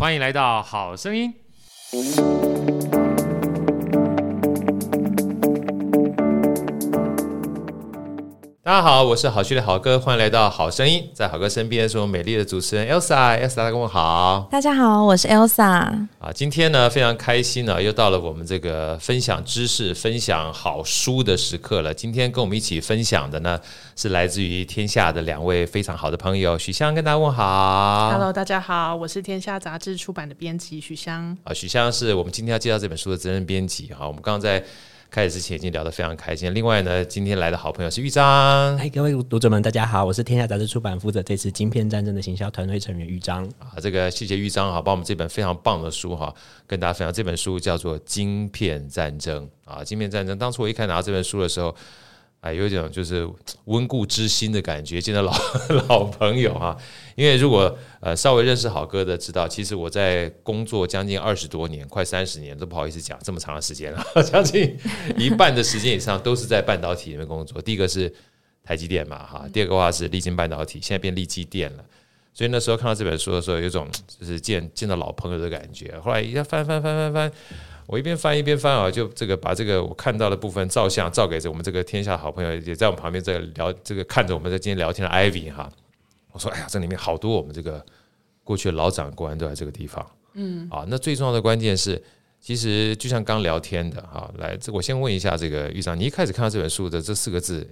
欢迎来到好声音。大家好，我是好趣的好哥，欢迎来到好声音。在好哥身边是我美丽的主持人 Elsa，Elsa 大家问好。大家好，我是 Elsa。啊，今天呢非常开心呢，又到了我们这个分享知识、分享好书的时刻了。今天跟我们一起分享的呢是来自于天下的两位非常好的朋友，许香跟大家问好。Hello，大家好，我是天下杂志出版的编辑许香。啊，许香是我们今天要介绍这本书的责任编辑。哈，我们刚刚在。开始之前已经聊得非常开心。另外呢，今天来的好朋友是豫章。嗨，各位读者们，大家好，我是天下杂志出版负责这次晶片战争的行销团队成员豫章。啊，这个谢谢豫章哈，帮我们这本非常棒的书哈，跟大家分享。这本书叫做《晶片战争》啊，《晶片战争》。当初我一开始拿到这本书的时候。哎，有一种就是温故知新的感觉，见到老 老朋友哈。因为如果呃稍微认识好哥的，知道其实我在工作将近二十多年，快三十年，都不好意思讲这么长的时间了，将近一半的时间以上都是在半导体里面工作。第一个是台积电嘛哈，第二个话是力晶半导体，现在变力积电了。所以那时候看到这本书的时候，有种就是见见到老朋友的感觉。后来一下翻翻翻翻翻。我一边翻一边翻啊，就这个把这个我看到的部分照相照给这我们这个天下好朋友，也在我们旁边在聊这个看着我们在今天聊天的 Ivy 哈。我说哎呀，这里面好多我们这个过去的老长官都在这个地方。嗯，啊，那最重要的关键是，其实就像刚聊天的哈，来，这我先问一下这个玉章，你一开始看到这本书的这四个字。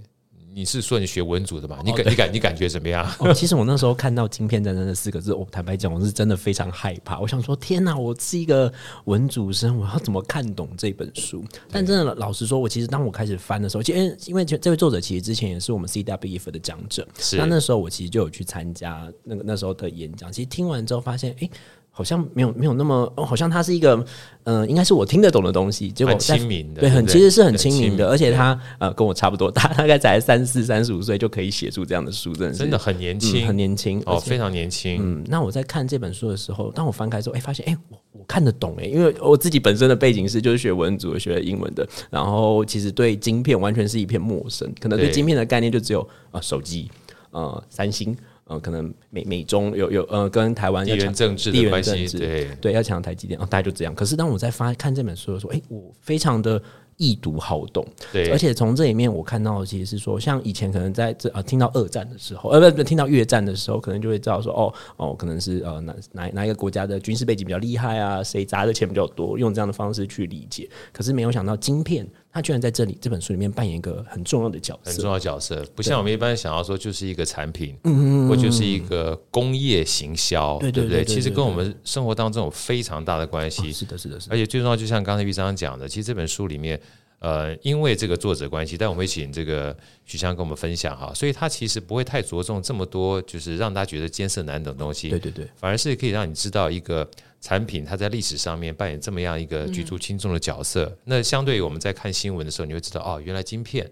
你是说你学文组的吗？你感、哦、你感你感觉怎么样？哦，其实我那时候看到“晶片战争”这四个字，我坦白讲，我是真的非常害怕。我想说，天哪，我是一个文组生，我要怎么看懂这本书？但真的老实说，我其实当我开始翻的时候，其实因为这位作者其实之前也是我们 CWF 的讲者，是那那时候我其实就有去参加那个那时候的演讲。其实听完之后发现，哎、欸。好像没有没有那么，哦，好像他是一个，嗯、呃，应该是我听得懂的东西。结果亲民的，对，很其实是很亲民的，而且他呃跟我差不多大，大概才三四三十五岁就可以写出这样的书，真的是真的很年轻，嗯，很年轻哦，非常年轻。嗯，那我在看这本书的时候，当我翻开之后，哎，发现哎，我我看得懂哎，因为我自己本身的背景是就是学文组学英文的，然后其实对晶片完全是一片陌生，可能对晶片的概念就只有啊手机，呃三星。呃，可能美美中有有呃，跟台湾地缘政治的关系，对对，要抢台积电，哦，大概就这样。可是当我在发看这本书的时候，哎、欸，我非常的。易读好懂，对，而且从这里面我看到的其实是说，像以前可能在这啊听到二战的时候，呃，不，听到越战的时候，可能就会知道说，哦哦，可能是呃哪哪哪一个国家的军事背景比较厉害啊，谁砸的钱比较多，用这样的方式去理解。可是没有想到，晶片它居然在这里这本书里面扮演一个很重要的角色，很重要的角色，不像我们一般想要说就是一个产品，嗯，或就是一个工业行销，对对对，其实跟我们生活当中有非常大的关系，是的，是的，是的。而且最重要，就像刚才玉章讲的，其实这本书里面。呃，因为这个作者关系，但我们会请这个许香跟我们分享哈，所以他其实不会太着重这么多，就是让大家觉得艰涩难懂的东西。对对对，反而是可以让你知道一个产品它在历史上面扮演这么样一个举足轻重的角色。嗯、那相对于我们在看新闻的时候，你会知道哦，原来晶片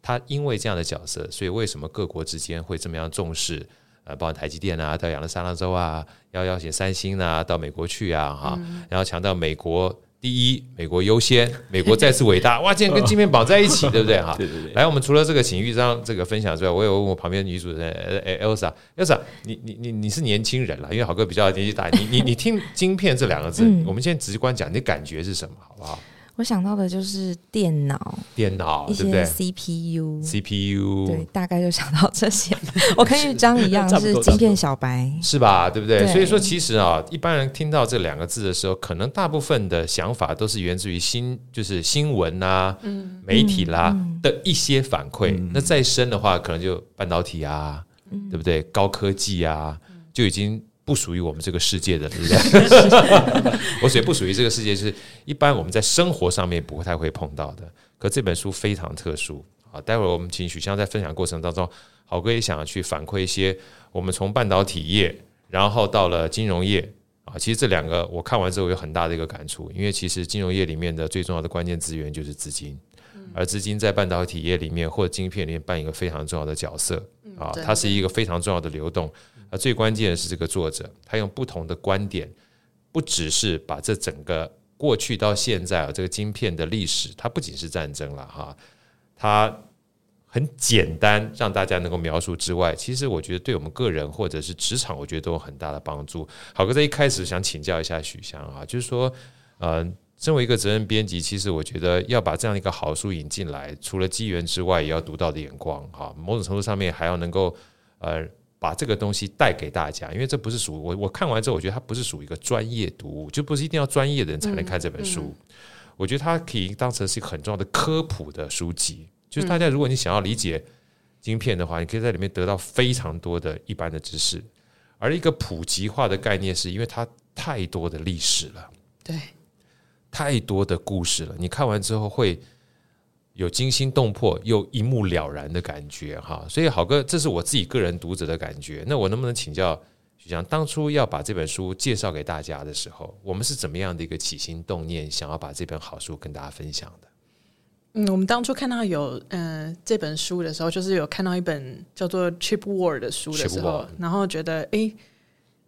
它因为这样的角色，所以为什么各国之间会这么样重视？呃，包括台积电啊，到亚利桑那州啊，要邀请三星啊到美国去啊，哈，然后强调美国。第一，美国优先，美国再次伟大，哇！竟然跟晶片绑在一起，对不对哈？对对对。来，我们除了这个请玉章这个分享之外，我也问我旁边女主人，呃，Elsa，Elsa，你你你你是年轻人了，因为好哥比较年纪大，你你你听晶片这两个字，我们先直观讲，你感觉是什么，好不好？我想到的就是电脑，电脑一些 CPU，CPU，对，大概就想到这些。我跟玉章一样是晶片小白，是吧？对不对？所以说，其实啊，一般人听到这两个字的时候，可能大部分的想法都是源自于新，就是新闻啊、媒体啦的一些反馈。那再深的话，可能就半导体啊，对不对？高科技啊，就已经。不属于我们这个世界的，对不对？我所以不属于这个世界，就是一般我们在生活上面不太会碰到的。可这本书非常特殊啊！待会儿我们请许香在分享过程当中，好哥也想要去反馈一些我们从半导体业，然后到了金融业啊。其实这两个我看完之后有很大的一个感触，因为其实金融业里面的最重要的关键资源就是资金，而资金在半导体业里面或者晶片里面扮演一个非常重要的角色啊，它是一个非常重要的流动。啊最关键的是这个作者，他用不同的观点，不只是把这整个过去到现在啊，这个晶片的历史，它不仅是战争了哈，它很简单，让大家能够描述之外，其实我觉得对我们个人或者是职场，我觉得都有很大的帮助。好哥在一开始想请教一下许翔啊，就是说，呃，身为一个责任编辑，其实我觉得要把这样一个好书引进来，除了机缘之外，也要独到的眼光哈。某种程度上面还要能够呃把这个东西带给大家，因为这不是属于我我看完之后，我觉得它不是属于一个专业读物，就不是一定要专业的人才能看这本书。嗯嗯、我觉得它可以当成是一个很重要的科普的书籍。就是大家，如果你想要理解晶片的话，你可以在里面得到非常多的一般的知识。而一个普及化的概念，是因为它太多的历史了，对，太多的故事了。你看完之后会有惊心动魄又一目了然的感觉，哈。所以，好哥，这是我自己个人读者的感觉。那我能不能请教许翔，当初要把这本书介绍给大家的时候，我们是怎么样的一个起心动念，想要把这本好书跟大家分享的？嗯，我们当初看到有嗯、呃、这本书的时候，就是有看到一本叫做《Chip War》的书的时候，然后觉得哎，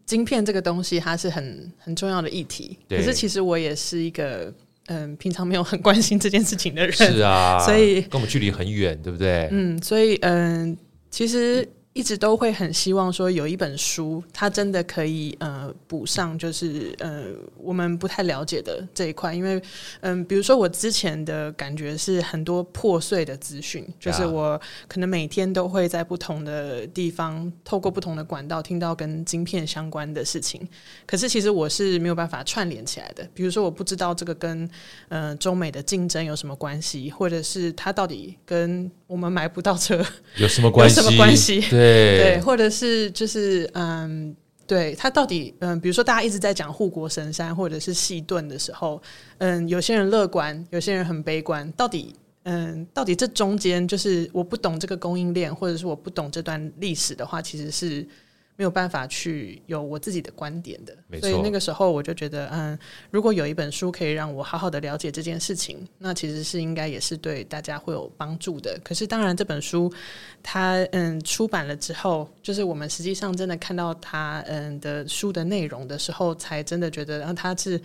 晶片这个东西它是很很重要的议题。可是其实我也是一个嗯、呃、平常没有很关心这件事情的人，是啊，所以跟我们距离很远，对不对？嗯，所以嗯、呃，其实。一直都会很希望说有一本书，它真的可以呃补上，就是呃我们不太了解的这一块。因为嗯、呃，比如说我之前的感觉是很多破碎的资讯，就是我可能每天都会在不同的地方透过不同的管道听到跟晶片相关的事情，可是其实我是没有办法串联起来的。比如说我不知道这个跟呃中美的竞争有什么关系，或者是它到底跟我们买不到车有什么关系？有什么关系？对。对，或者是就是嗯，对他到底嗯，比如说大家一直在讲护国神山或者是细盾的时候，嗯，有些人乐观，有些人很悲观，到底嗯，到底这中间就是我不懂这个供应链，或者是我不懂这段历史的话，其实是。没有办法去有我自己的观点的，所以那个时候我就觉得，嗯，如果有一本书可以让我好好的了解这件事情，那其实是应该也是对大家会有帮助的。可是当然，这本书它嗯出版了之后，就是我们实际上真的看到它嗯的书的内容的时候，才真的觉得，然后它是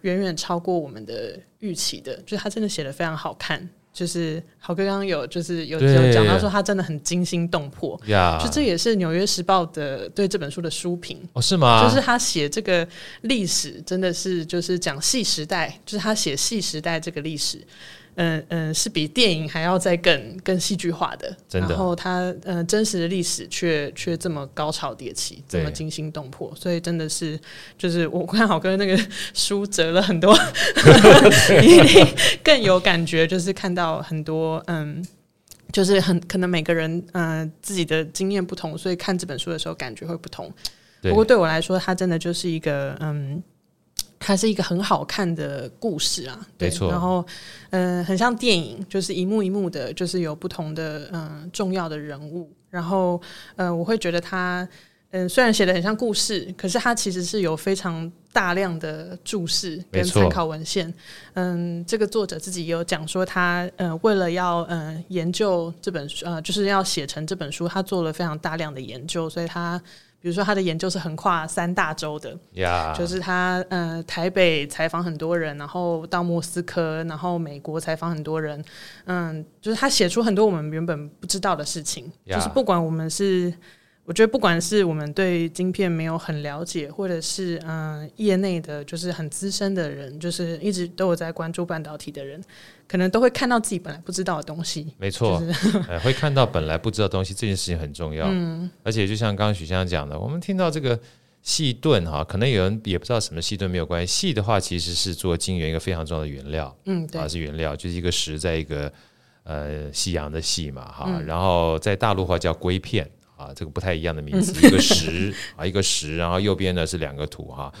远远超过我们的预期的，就是它真的写的非常好看。就是豪哥刚刚有就是有有讲到说他真的很惊心动魄，就这也是《纽约时报》的对这本书的书评哦，是吗？就是他写这个历史真的是就是讲细时代，就是他写细时代这个历史。嗯嗯，是比电影还要再更更戏剧化的，真的。然后它嗯、呃、真实的历史却却这么高潮迭起，这么惊心动魄，所以真的是就是我看好跟那个书折了很多 一定更有感觉，就是看到很多嗯，就是很可能每个人嗯、呃、自己的经验不同，所以看这本书的时候感觉会不同。不过对我来说，它真的就是一个嗯。它是一个很好看的故事啊，对，没错。然后，嗯、呃，很像电影，就是一幕一幕的，就是有不同的嗯、呃、重要的人物。然后，呃，我会觉得它，嗯、呃，虽然写的很像故事，可是它其实是有非常大量的注释跟参考文献。嗯、呃，这个作者自己也有讲说他，他呃为了要嗯、呃、研究这本书，呃，就是要写成这本书，他做了非常大量的研究，所以他。比如说，他的研究是横跨三大洲的.就是他呃台北采访很多人，然后到莫斯科，然后美国采访很多人，嗯，就是他写出很多我们原本不知道的事情.就是不管我们是。我觉得不管是我们对晶片没有很了解，或者是嗯、呃、业内的，就是很资深的人，就是一直都有在关注半导体的人，可能都会看到自己本来不知道的东西。没错，就是呃、会看到本来不知道的东西，这件事情很重要。嗯，而且就像刚刚许香讲的，我们听到这个细盾哈，可能有人也不知道什么细盾没有关系。细的话其实是做晶圆一个非常重要的原料。嗯，对，啊是原料，就是一个石在一个呃西洋的西嘛哈，嗯、然后在大陆话叫硅片。啊，这个不太一样的名字，一个石啊，一个石，然后右边呢是两个土哈，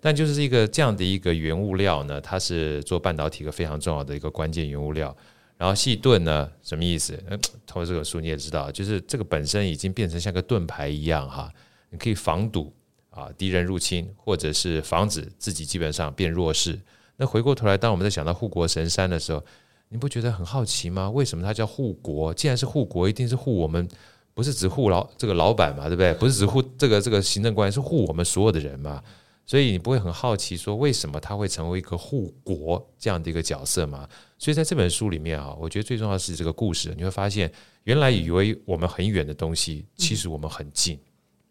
但就是一个这样的一个原物料呢，它是做半导体一个非常重要的一个关键原物料。然后细盾呢，什么意思？嗯，通过这个书你也知道，就是这个本身已经变成像个盾牌一样哈，你可以防堵啊敌人入侵，或者是防止自己基本上变弱势。那回过头来，当我们在想到护国神山的时候，你不觉得很好奇吗？为什么它叫护国？既然是护国，一定是护我们。不是只护老这个老板嘛，对不对？不是只护这个这个行政官员，是护我们所有的人嘛。所以你不会很好奇说为什么他会成为一个护国这样的一个角色嘛？所以在这本书里面啊，我觉得最重要的是这个故事，你会发现原来以为我们很远的东西，其实我们很近，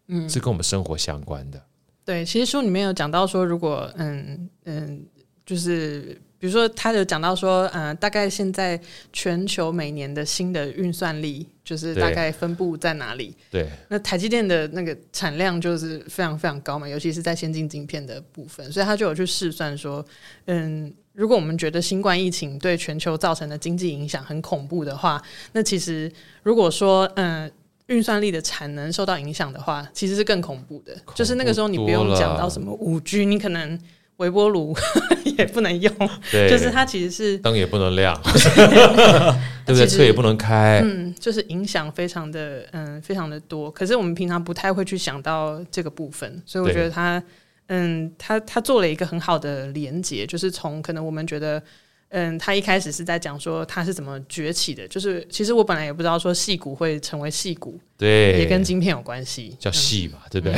嗯，是跟我们生活相关的。对，其实书里面有讲到说，如果嗯嗯，就是。比如说，他有讲到说，嗯、呃，大概现在全球每年的新的运算力，就是大概分布在哪里？对。那台积电的那个产量就是非常非常高嘛，尤其是在先进晶片的部分，所以他就有去试算说，嗯，如果我们觉得新冠疫情对全球造成的经济影响很恐怖的话，那其实如果说，嗯，运算力的产能受到影响的话，其实是更恐怖的。就是那个时候，你不用讲到什么五 G，你可能。微波炉 也不能用，对，就是它其实是灯也不能亮，对不对？车也不能开，嗯，就是影响非常的，嗯，非常的多。可是我们平常不太会去想到这个部分，所以我觉得它，嗯，它它做了一个很好的连接，就是从可能我们觉得。嗯，他一开始是在讲说他是怎么崛起的，就是其实我本来也不知道说戏骨会成为戏骨，对，也跟晶片有关系，叫戏嘛，嗯、对不对？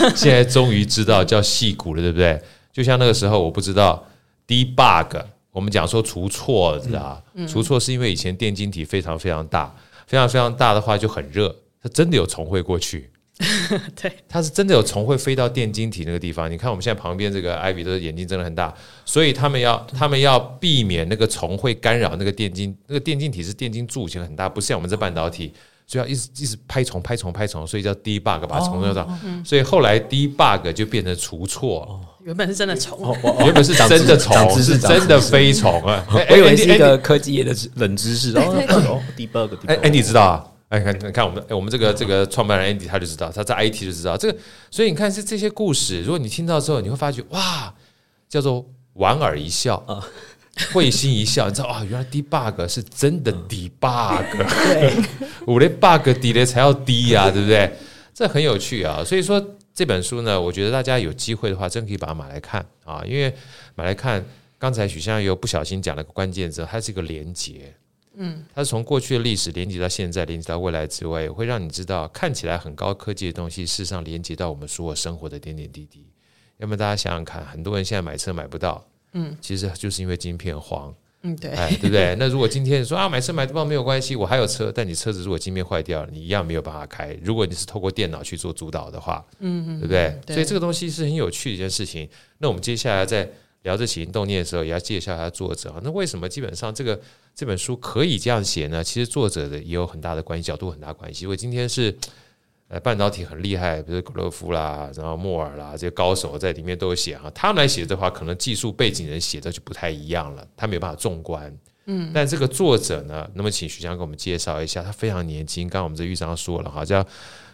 嗯、现在终于知道叫戏骨了，对不对？就像那个时候我不知道 debug，我们讲说除错，知道吗？除错是因为以前电晶体非常非常大，非常非常大的话就很热，它真的有重会过去。对，它是真的有虫会飞到电晶体那个地方。你看我们现在旁边这个艾比的眼睛真的很大，所以他们要他们要避免那个虫会干扰那个电晶，那个电晶体是电晶柱型很大，不像我们这半导体，所以要一直一直拍虫拍虫拍虫，所以叫 debug 把虫弄到。所以后来 debug 就变成除错，原本是真的虫，原本是真的虫，是真的飞虫啊！我以为是一个科技业的冷知识哦。debug，哎哎，你知道啊？哎，看，你看我们，哎我们这个这个创办人 Andy 他就知道，他在 IT 就知道这个，所以你看是这些故事，如果你听到之后，你会发觉哇，叫做莞尔一笑，会心一笑，你知道啊，原来 debug 是真的 debug，对，我的 bug 底的才要低呀，对不对？这很有趣啊，所以说这本书呢，我觉得大家有机会的话，真可以把它买来看啊，因为买来看，刚才许相又不小心讲了个关键字，它是一个连结。嗯，它是从过去的历史连接到现在，连接到未来之外，会让你知道看起来很高科技的东西，事实上连接到我们所有生活的点点滴滴。要么大家想想看，很多人现在买车买不到，嗯，其实就是因为晶片荒，嗯，对，哎，对不对？那如果今天说啊，买车买不到没有关系，我还有车，但你车子如果晶片坏掉了，你一样没有办法开。如果你是透过电脑去做主导的话，嗯嗯，对不对？对，所以这个东西是很有趣的一件事情。那我们接下来在聊这起心动念的时候，也要介绍一下作者。那为什么基本上这个？这本书可以这样写呢？其实作者的也有很大的关系，角度很大关系。因为今天是呃半导体很厉害，比如格勒夫啦，然后莫尔啦这些高手在里面都有写哈。他们来写的话，可能技术背景人写的就不太一样了，他没有办法纵观。嗯，但这个作者呢，那么请徐江给我们介绍一下，他非常年轻，刚刚我们这玉章说了，好像。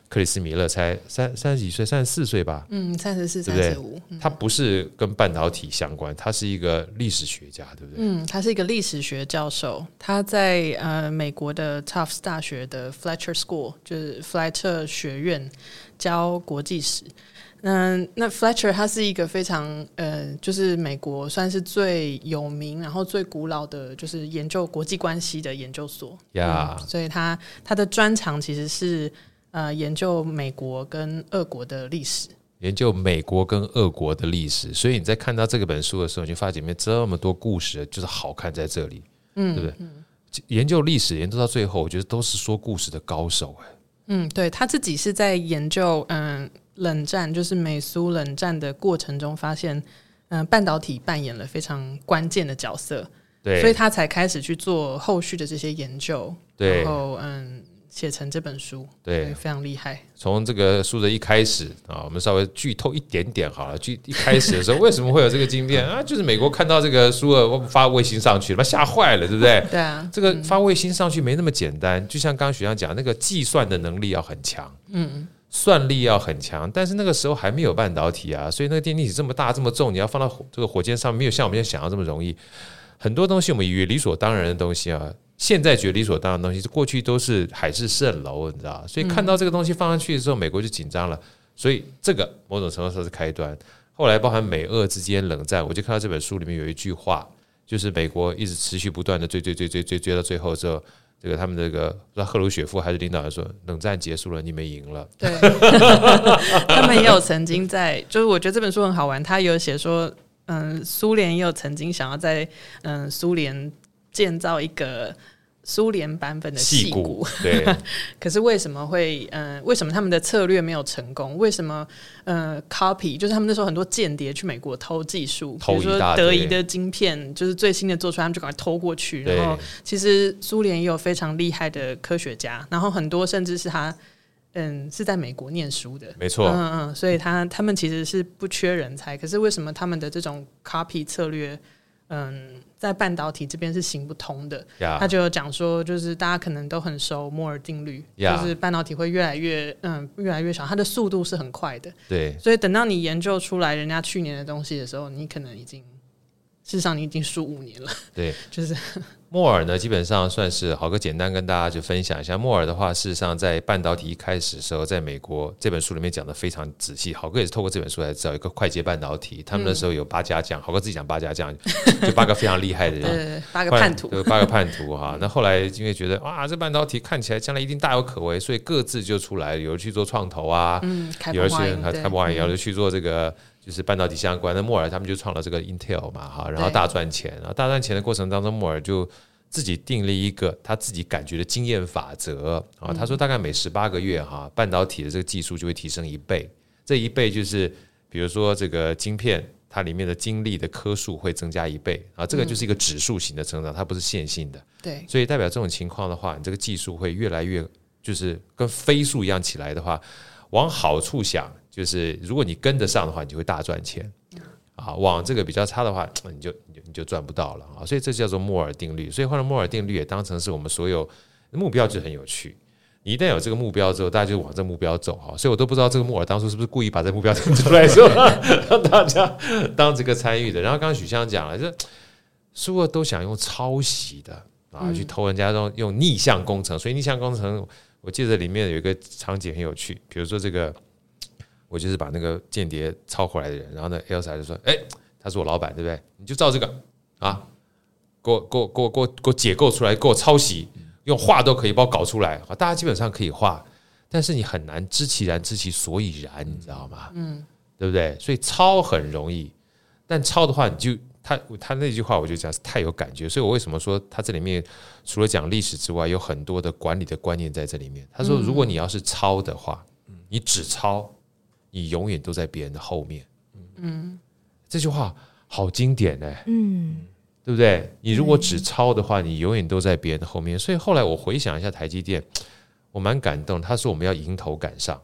克里斯米勒才三三十几岁，三十四岁吧？嗯，三十四、三十五。他不是跟半导体相关，他是一个历史学家，对不对？嗯，他是一个历史学教授。他在呃美国的 Tufts 大学的 Fletcher School，就是弗莱特学院教国际史。嗯，那 Fletcher 他是一个非常呃，就是美国算是最有名，然后最古老的就是研究国际关系的研究所。呀、所以他他的专长其实是。呃，研究美国跟俄国的历史，研究美国跟俄国的历史，所以你在看到这个本书的时候，你就发现里面这么多故事，就是好看在这里，嗯，对不对？嗯、研究历史研究到最后，我觉得都是说故事的高手，哎，嗯，对，他自己是在研究，嗯、呃，冷战，就是美苏冷战的过程中，发现，嗯、呃，半导体扮演了非常关键的角色，对，所以他才开始去做后续的这些研究，对，然后，嗯。写成这本书，对，非常厉害。从这个书的一开始啊，我们稍微剧透一点点好了。剧一开始的时候，为什么会有这个晶片 啊？就是美国看到这个苏俄发卫星上去了，吓坏了，对不对？对啊，这个发卫星上去没那么简单。就像刚刚许亮讲，那个计算的能力要很强，嗯，算力要很强。但是那个时候还没有半导体啊，所以那个电力体这么大这么重，你要放到这个火箭上，没有像我们现在想要这么容易。很多东西我们以为理所当然的东西啊。现在觉得理所当然的东西，过去都是海市蜃楼，你知道？所以看到这个东西放上去的时候，美国就紧张了。所以这个某种程度上是开端。后来包含美俄之间冷战，我就看到这本书里面有一句话，就是美国一直持续不断的追追追追追追到最后之后，这个他们这个不知道赫鲁雪夫还是领导人说，冷战结束了，你们赢了。对，他们也有曾经在，就是我觉得这本书很好玩，他有写说，嗯，苏联也有曾经想要在嗯苏联建造一个。苏联版本的戏骨，对，可是为什么会嗯、呃？为什么他们的策略没有成功？为什么呃，copy 就是他们那时候很多间谍去美国偷技术，比如说德仪的晶片，就是最新的做出来，他们就赶快偷过去。然后其实苏联也有非常厉害的科学家，然后很多甚至是他嗯是在美国念书的，没错，嗯嗯，所以他他们其实是不缺人才，可是为什么他们的这种 copy 策略？嗯，在半导体这边是行不通的。Yeah. 他就有讲说，就是大家可能都很熟摩尔定律，Yeah. 就是半导体会越来越嗯越来越小，它的速度是很快的。对，所以等到你研究出来人家去年的东西的时候，你可能已经，事实上你已经输五年了。对，就是。莫尔呢，基本上算是好哥，简单跟大家就分享一下。莫尔的话，事实上在半导体一开始的时候，在美国这本书里面讲的非常仔细。好哥也是透过这本书来找一个快捷半导体，他们那时候有八家将，好哥自己讲八家将，就八个非常厉害的人，八个叛徒，八个叛徒哈。那后来因为觉得哇，这半导体看起来将来一定大有可为，所以各自就出来，有人去做创投啊，嗯，有人去开博爱，有人去做这个就是半导体相关的。莫尔他们就创了这个 Intel 嘛哈，然后大赚钱，然后大赚钱的过程当中，莫尔就。自己定了一个他自己感觉的经验法则啊，他说大概每十八个月哈，半导体的这个技术就会提升一倍，这一倍就是比如说这个晶片它里面的晶粒的颗数会增加一倍啊，这个就是一个指数型的成长，它不是线性的。对，所以代表这种情况的话，你这个技术会越来越就是跟飞速一样起来的话，往好处想，就是如果你跟得上的话，你就会大赚钱。啊，往这个比较差的话，你就你就你就赚不到了啊！所以这叫做摩尔定律。所以后来摩尔定律也当成是我们所有目标，就很有趣。你一旦有这个目标之后，大家就往这个目标走哈。所以我都不知道这个摩尔当初是不是故意把这个目标 定出来说，让大家当这个参与的。然后刚刚许香讲了，就所有都想用抄袭的啊，去偷人家用用逆向工程。所以逆向工程，我记得里面有一个场景很有趣，比如说这个。我就是把那个间谍抄回来的人，然后呢，Elsa 就说：“哎、欸，他是我老板，对不对？你就照这个啊，给我、给我、给我、给我、给我解构出来，给我抄袭，用画都可以把我搞出来啊！大家基本上可以画，但是你很难知其然，知其所以然，你知道吗？嗯，对不对？所以抄很容易，但抄的话，你就他他那句话，我就讲是太有感觉。所以我为什么说他这里面除了讲历史之外，有很多的管理的观念在这里面。他说，如果你要是抄的话，你只抄。”你永远都在别人的后面，嗯，这句话好经典哎，嗯，对不对？你如果只抄的话，你永远都在别人的后面。所以后来我回想一下台积电，我蛮感动。他说我们要迎头赶上，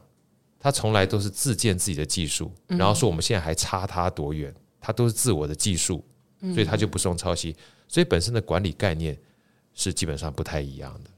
他从来都是自建自己的技术，然后说我们现在还差他多远，他都是自我的技术，所以他就不送抄袭。所以本身的管理概念是基本上不太一样的。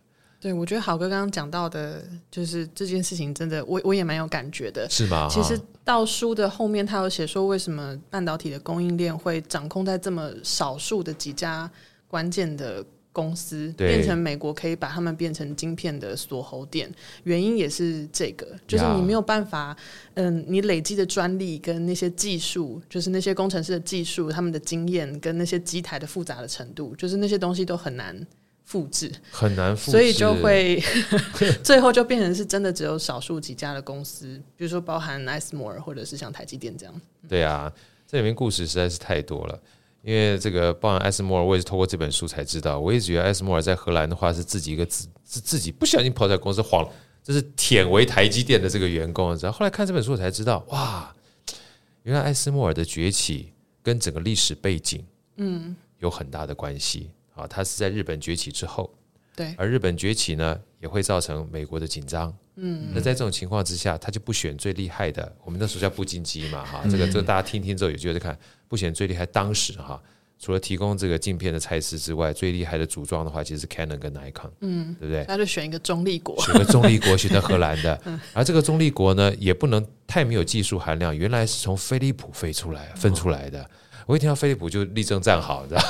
对，我觉得好哥刚刚讲到的，就是这件事情真的，我我也蛮有感觉的，是吧？其实到书的后面，他有写说，为什么半导体的供应链会掌控在这么少数的几家关键的公司，变成美国可以把他们变成晶片的锁喉店，原因也是这个，就是你没有办法，嗯，你累积的专利跟那些技术，就是那些工程师的技术，他们的经验跟那些机台的复杂的程度，就是那些东西都很难。复制很难复制，所以就会 最后就变成是真的只有少数几家的公司，比如说包含艾斯摩尔或者是像台积电这样。对啊，这里面故事实在是太多了。因为这个包含艾斯摩尔，我也是透过这本书才知道。我一直觉得艾斯摩尔在荷兰的话是自己一个自是自己不小心跑在公司晃，就是舔为台积电的这个员工。然后后来看这本书我才知道，哇，原来艾斯摩尔的崛起跟整个历史背景嗯有很大的关系。啊，它是在日本崛起之后，对，而日本崛起呢，也会造成美国的紧张。嗯，那在这种情况之下，他就不选最厉害的，我们那时候叫布金机嘛，哈，这个这个大家听听之后有机会再看，不选最厉害。当时哈，除了提供这个镜片的蔡司之外，最厉害的组装的话，其实是 Canon 跟 Nikon，嗯，对不对？那就选一个中立国，选个中立国，选择荷兰的。而这个中立国呢，也不能太没有技术含量，原来是从飞利浦飞出来分出来的。我一听到飞利浦就立正站好，你知道？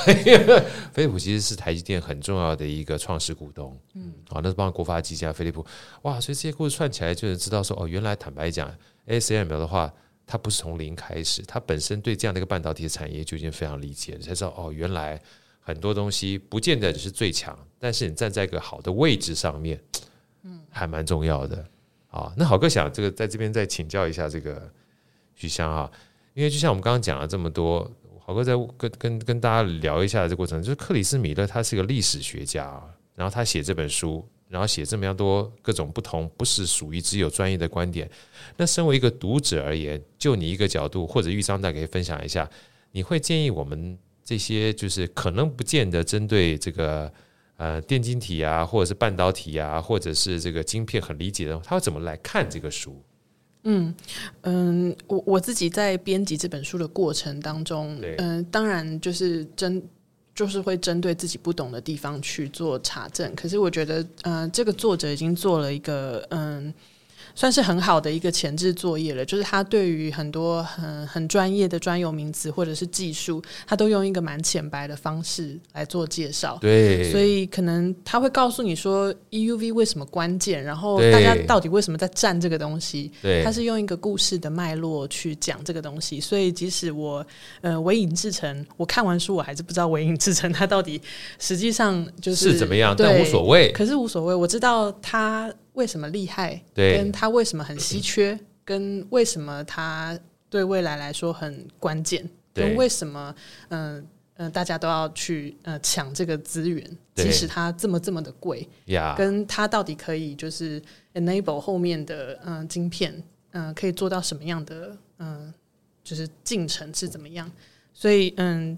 飞利浦其实是台积电很重要的一个创始股东，嗯，好，那是帮国发基金啊，飞利浦，哇，所以这些故事串起来，就能知道说，哦，原来坦白讲，ASML 的话，它不是从零开始，它本身对这样的一个半导体的产业就已经非常理解了，才知道哦，原来很多东西不见得是最强，但是你站在一个好的位置上面，嗯，还蛮重要的。啊，那好哥想这个在这边再请教一下这个徐湘啊，因为就像我们刚刚讲了这么多，郝哥在跟跟跟大家聊一下这个过程，就是克里斯米勒他是个历史学家，然后他写这本书，然后写这么样多各种不同，不是属于只有专业的观点。那身为一个读者而言，就你一个角度，或者玉章大可以分享一下，你会建议我们这些就是可能不见得针对这个。呃，电晶体啊，或者是半导体啊，或者是这个晶片很理解的，他会怎么来看这个书？嗯嗯，我我自己在编辑这本书的过程当中，嗯、呃，当然就是针就是会针对自己不懂的地方去做查证。可是我觉得，呃，这个作者已经做了一个嗯。算是很好的一个前置作业了，就是他对于很多很很专业的专有名词或者是技术，他都用一个蛮浅白的方式来做介绍。对，所以可能他会告诉你说 EUV 为什么关键，然后大家到底为什么在占这个东西。对，他是用一个故事的脉络去讲这个东西。所以即使我呃微影制程，我看完书我还是不知道微影制程它到底实际上就是是怎么样，但无所谓。可是无所谓，我知道他。为什么厉害？跟他为什么很稀缺？跟为什么他对未来来说很关键？跟为什么嗯嗯、大家都要去呃抢这个资源，即使它这么这么的贵？跟它到底可以就是 enable 后面的嗯、呃、晶片嗯、呃、可以做到什么样的嗯、呃、就是进程是怎么样？所以嗯。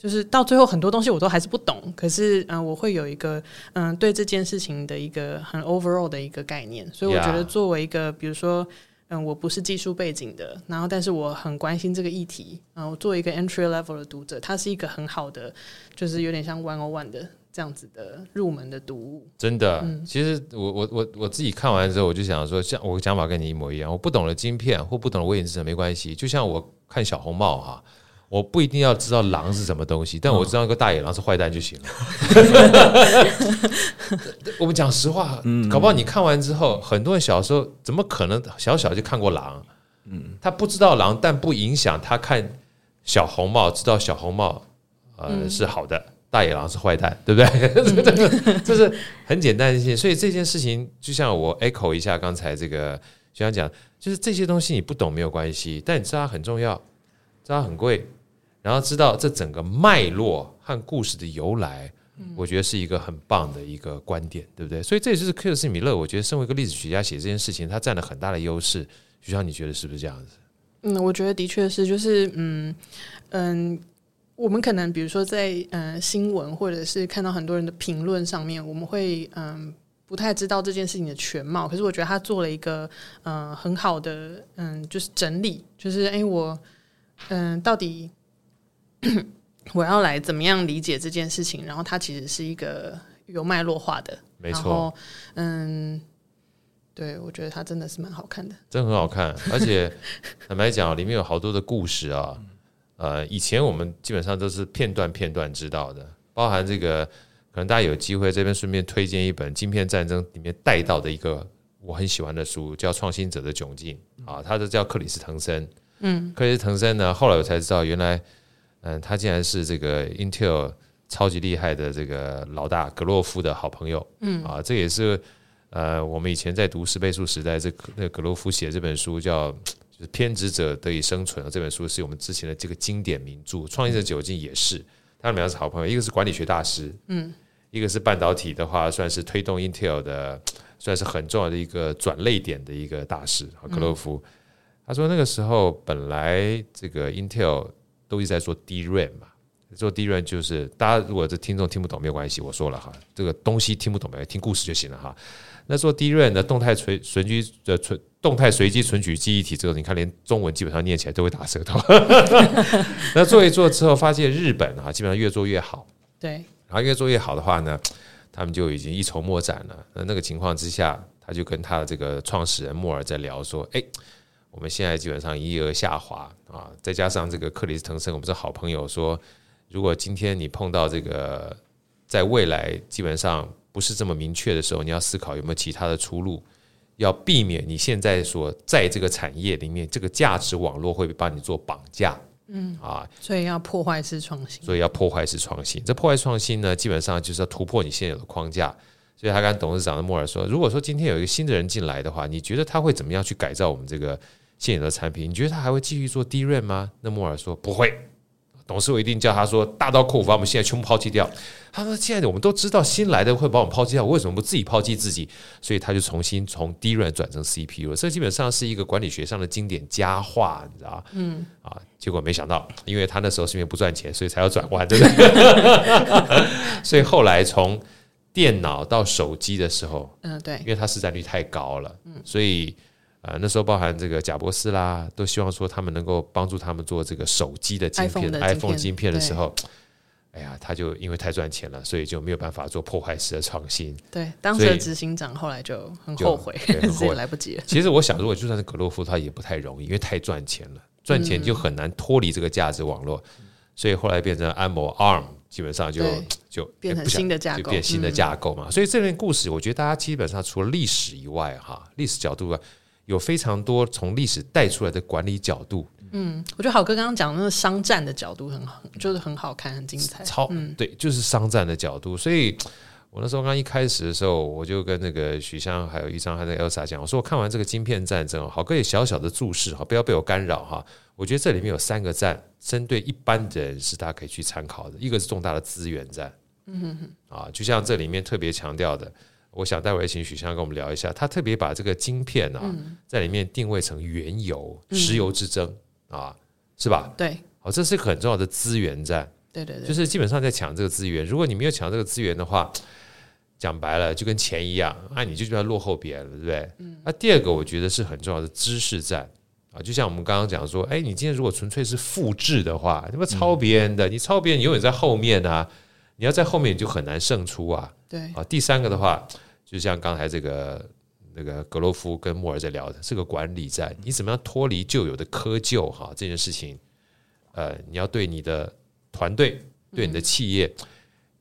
就是到最后很多东西我都还是不懂，可是嗯、呃，我会有一个嗯、呃、对这件事情的一个很 overall 的一个概念，所以我觉得作为一个比如说嗯、呃，我不是技术背景的，然后但是我很关心这个议题，然后我作为一个 entry level 的读者，它是一个很好的，就是有点像 one on one 的这样子的入门的读物。真的，嗯、其实我我我我自己看完之后，我就想说，像我的想法跟你一模一样，我不懂的晶片或不懂的微影制程没关系，就像我看小红帽哈。我不一定要知道狼是什么东西，但我知道一个大野狼是坏蛋就行了。我们讲实话，搞不好你看完之后，很多人小时候怎么可能小小就看过狼？嗯，他不知道狼，但不影响他看小红帽，知道小红帽呃是好的，大野狼是坏蛋，对不对？这是很简单的事情。所以这件事情，就像我 echo 一下刚才这个学长讲，就是这些东西你不懂没有关系，但你知道它很重要，知道它很贵。然后知道这整个脉络和故事的由来，我觉得是一个很棒的一个观点，对不对？所以这也就是克里斯米勒，我觉得身为一个历史学家写这件事情，他占了很大的优势。许湘，你觉得是不是这样子？嗯，我觉得的确是，就是嗯嗯，我们可能比如说在嗯新闻或者是看到很多人的评论上面，我们会嗯不太知道这件事情的全貌。可是我觉得他做了一个嗯很好的嗯就是整理，就是哎我嗯到底。我要来怎么样理解这件事情？然后它其实是一个有脉络化的，没错。嗯，对，我觉得它真的是蛮好看的，真很好看。而且坦白讲，里面有好多的故事啊。呃，以前我们基本上都是片段片段知道的，包含这个，可能大家有机会这边顺便推荐一本《晶片战争》里面带到的一个我很喜欢的书，叫《创新者的窘境》啊，他的叫克里斯滕森。嗯，克里斯滕森呢，后来我才知道原来。嗯，他竟然是这个 Intel 超级厉害的这个老大格洛夫的好朋友。嗯啊，这也是呃，我们以前在读十倍速时代，这那格洛夫写的这本书叫就是《偏执者得以生存》这本书是我们之前的这个经典名著。创业者窘境也是，他们两个是好朋友，一个是管理学大师，嗯，一个是半导体的话，算是推动 Intel 的，算是很重要的一个转类点的一个大师。格洛夫他说那个时候本来这个 Intel 都一直在做 DRAM 嘛，做 DRAM 就是大家如果这听众听不懂没有关系，我说了哈，这个东西听不懂没关系，听故事就行了哈。那做 DRAM 的动态随随机的存动态随机存取记忆体，这个你看连中文基本上念起来都会打舌头。那做一做之后，发现日本啊基本上越做越好，对，然后越做越好的话呢，他们就已经一筹莫展了。那那个情况之下，他就跟他的这个创始人莫尔在聊说，哎。我们现在基本上一额下滑啊，再加上这个克里斯滕森，我们是好朋友，说如果今天你碰到这个，在未来基本上不是这么明确的时候，你要思考有没有其他的出路，要避免你现在所在这个产业里面这个价值网络会把你做绑架。嗯啊，所以要破坏式创新，所以要破坏式创新。这破坏创新呢，基本上就是要突破你现有的框架。所以他跟董事长的莫尔说：“如果说今天有一个新的人进来的话，你觉得他会怎么样去改造我们这个现有的产品？你觉得他还会继续做 DRAM 吗？”那莫尔说：“不会。”董事会一定叫他说：“大刀阔斧把我们现在全部抛弃掉。”他说：“现在我们都知道新来的会把我们抛弃掉，我为什么不自己抛弃自己？”所以他就重新从 DRAM 转成 CPU 了。这基本上是一个管理学上的经典佳话，你知道嗯啊，结果没想到，因为他那时候是因为不赚钱，所以才要转弯，对不对？所以后来从电脑到手机的时候，嗯，对，因为它市占率太高了，嗯，所以呃那时候包含这个贾博士啦，都希望说他们能够帮助他们做这个手机的晶片，iPhone 晶片的时候，哎呀，他就因为太赚钱了，所以就没有办法做破坏式的创新。对，当时的执行长后来就很后悔，很 后悔来不及了。其实我想，如果就算是格洛夫，他也不太容易，因为太赚钱了，赚钱就很难脱离这个价值网络，所以后来变成安摩 ARM。基本上就就变成新的架构，变新的架构嘛。所以这段故事，我觉得大家基本上除了历史以外，哈，历史角度外，有非常多从历史带出来的管理角度。嗯，我觉得好哥刚刚讲的那个商战的角度很好，就是很好看，很精彩。超，对，就是商战的角度。所以我那时候刚一开始的时候，我就跟那个许湘还有一张还有 Elsa 讲，我说我看完这个晶片战争，好哥也小小的注释哈，不要被我干扰哈。我觉得这里面有三个战，针对一般的人是大家可以去参考的。一个是重大的资源战，嗯哼哼，啊，就像这里面特别强调的，我想待会请许香跟我们聊一下，他特别把这个晶片啊，在里面定位成原油、石油之争啊，是吧？对，好，这是很重要的资源战，对对对，就是基本上在抢这个资源。如果你没有抢这个资源的话，讲白了就跟钱一样，那你就就要落后别人了，对不对？嗯那第二个我觉得是很重要的知识战。啊，就像我们刚刚讲说，哎，你今天如果纯粹是复制的话，你不抄别人的，你抄别人，你永远在后面啊，你要在后面你就很难胜出啊。对啊，第三个的话，就像刚才这个那个格罗夫跟莫尔在聊的，这个管理战，你怎么样脱离旧有的窠臼哈？这件事情，呃，你要对你的团队，对你的企业。嗯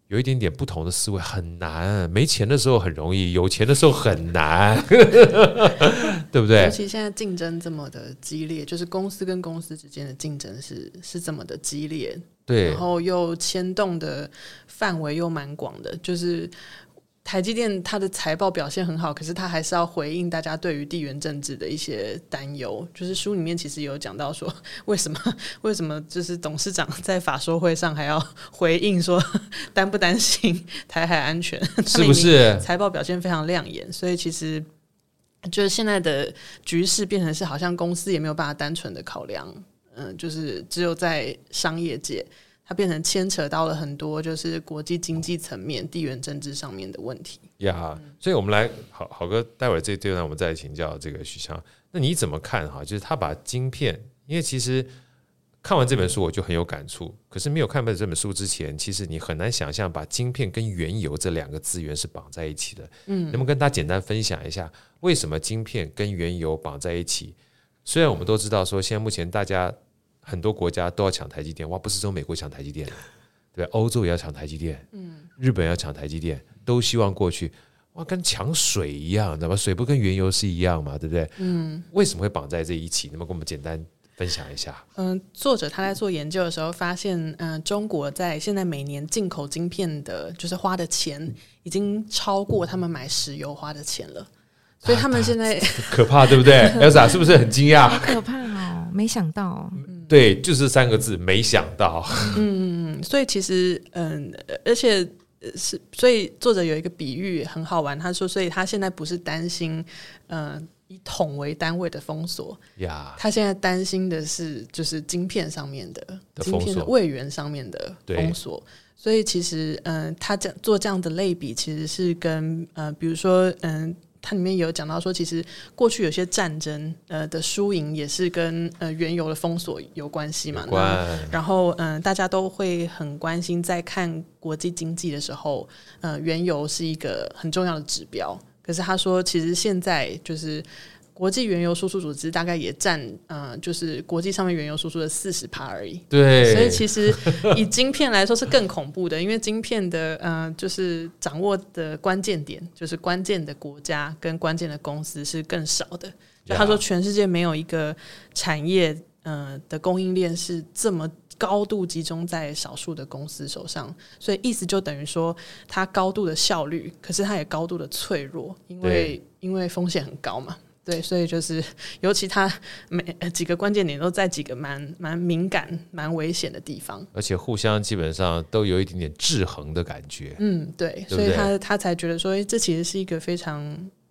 有一点点不同的思维很难，没钱的时候很容易，有钱的时候很难，对不对？尤其现在竞争这么的激烈，就是公司跟公司之间的竞争是是这么的激烈，对，然后又牵动的范围又蛮广的，就是。台积电它的财报表现很好，可是它还是要回应大家对于地缘政治的一些担忧。就是书里面其实有讲到说，为什么 为什么就是董事长在法说会上还要回应说担不担心台海安全？是不是财报表现非常亮眼？所以其实就是现在的局势变成是好像公司也没有办法单纯的考量，嗯，就是只有在商业界。它变成牵扯到了很多，就是国际经济层面、地缘政治上面的问题。呀、yeah, 嗯，所以我们来好好哥，待会儿这这段我们再来请教这个许湘。那你怎么看哈？就是他把晶片，因为其实看完这本书我就很有感触。可是没有看完这本书之前，其实你很难想象把晶片跟原油这两个资源是绑在一起的。嗯，能不能跟大家简单分享一下，为什么晶片跟原油绑在一起？虽然我们都知道说，现在目前大家。很多国家都要抢台积电，哇！不是只有美国抢台积电，对，欧洲也要抢台积电，嗯，日本要抢台积电，都希望过去，哇，跟抢水一样，知道吗？水不跟原油是一样嘛，对不对？嗯，为什么会绑在这一起？那么跟我们简单分享一下。嗯，作者他在做研究的时候发现，嗯、呃，中国在现在每年进口晶片的，就是花的钱已经超过他们买石油花的钱了，所以他们现在 可怕，对不对？Elsa 是不是很惊讶？可怕哦，没想到。对，就是三个字，没想到。嗯，所以其实，嗯，而且是，所以作者有一个比喻很好玩，他说，所以他现在不是担心，呃，以桶为单位的封锁呀，他现在担心的是，就是晶片上面的，的晶片的位元上面的封锁。所以其实，嗯，他这做这样的类比，其实是跟，呃，比如说，嗯。它里面有讲到说，其实过去有些战争，呃的输赢也是跟呃原油的封锁有关系嘛。然后，嗯、呃，大家都会很关心，在看国际经济的时候，呃，原油是一个很重要的指标。可是他说，其实现在就是。国际原油输出组织大概也占，呃，就是国际上面原油输出的四十趴而已。对，所以其实以晶片来说是更恐怖的，因为晶片的，呃，就是掌握的关键点，就是关键的国家跟关键的公司是更少的。就他说，全世界没有一个产业。呃的供应链是这么高度集中在少数的公司手上，所以意思就等于说，它高度的效率，可是它也高度的脆弱，因为因为风险很高嘛。对，所以就是，尤其他每几个关键点都在几个蛮蛮敏感、蛮危险的地方，而且互相基本上都有一点点制衡的感觉。嗯，对，对对，所以他他才觉得说，哎，这其实是一个非常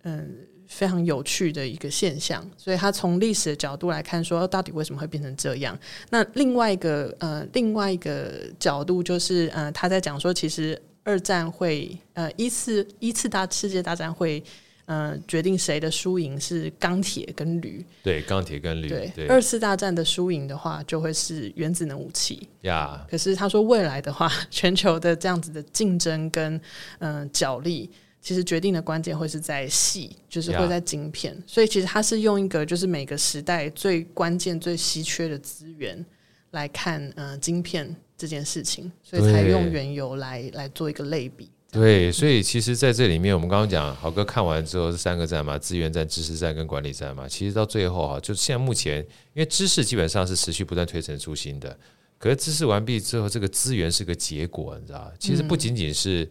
嗯非常有趣的一个现象。所以他从历史的角度来看，说到底为什么会变成这样？那另外一个呃另外一个角度就是，呃，他在讲说，其实二战会呃一次一次大世界大战会。嗯、呃，决定谁的输赢是钢铁跟铝。对，钢铁跟铝。对，二次大战的输赢的话，就会是原子能武器。呀可是他说未来的话，全球的这样子的竞争跟嗯、呃、角力，其实决定的关键会是在细，就是会在晶片。所以其实他是用一个就是每个时代最关键、最稀缺的资源来看，嗯、呃，晶片这件事情，所以才用原油来对来做一个类比。对，所以其实在这里面，我们刚刚讲豪哥看完之后是三个站嘛，资源站、知识站跟管理站嘛。其实到最后哈，就现在目前，因为知识基本上是持续不断推陈出新的，可是知识完毕之后，这个资源是个结果，你知道？其实不仅仅是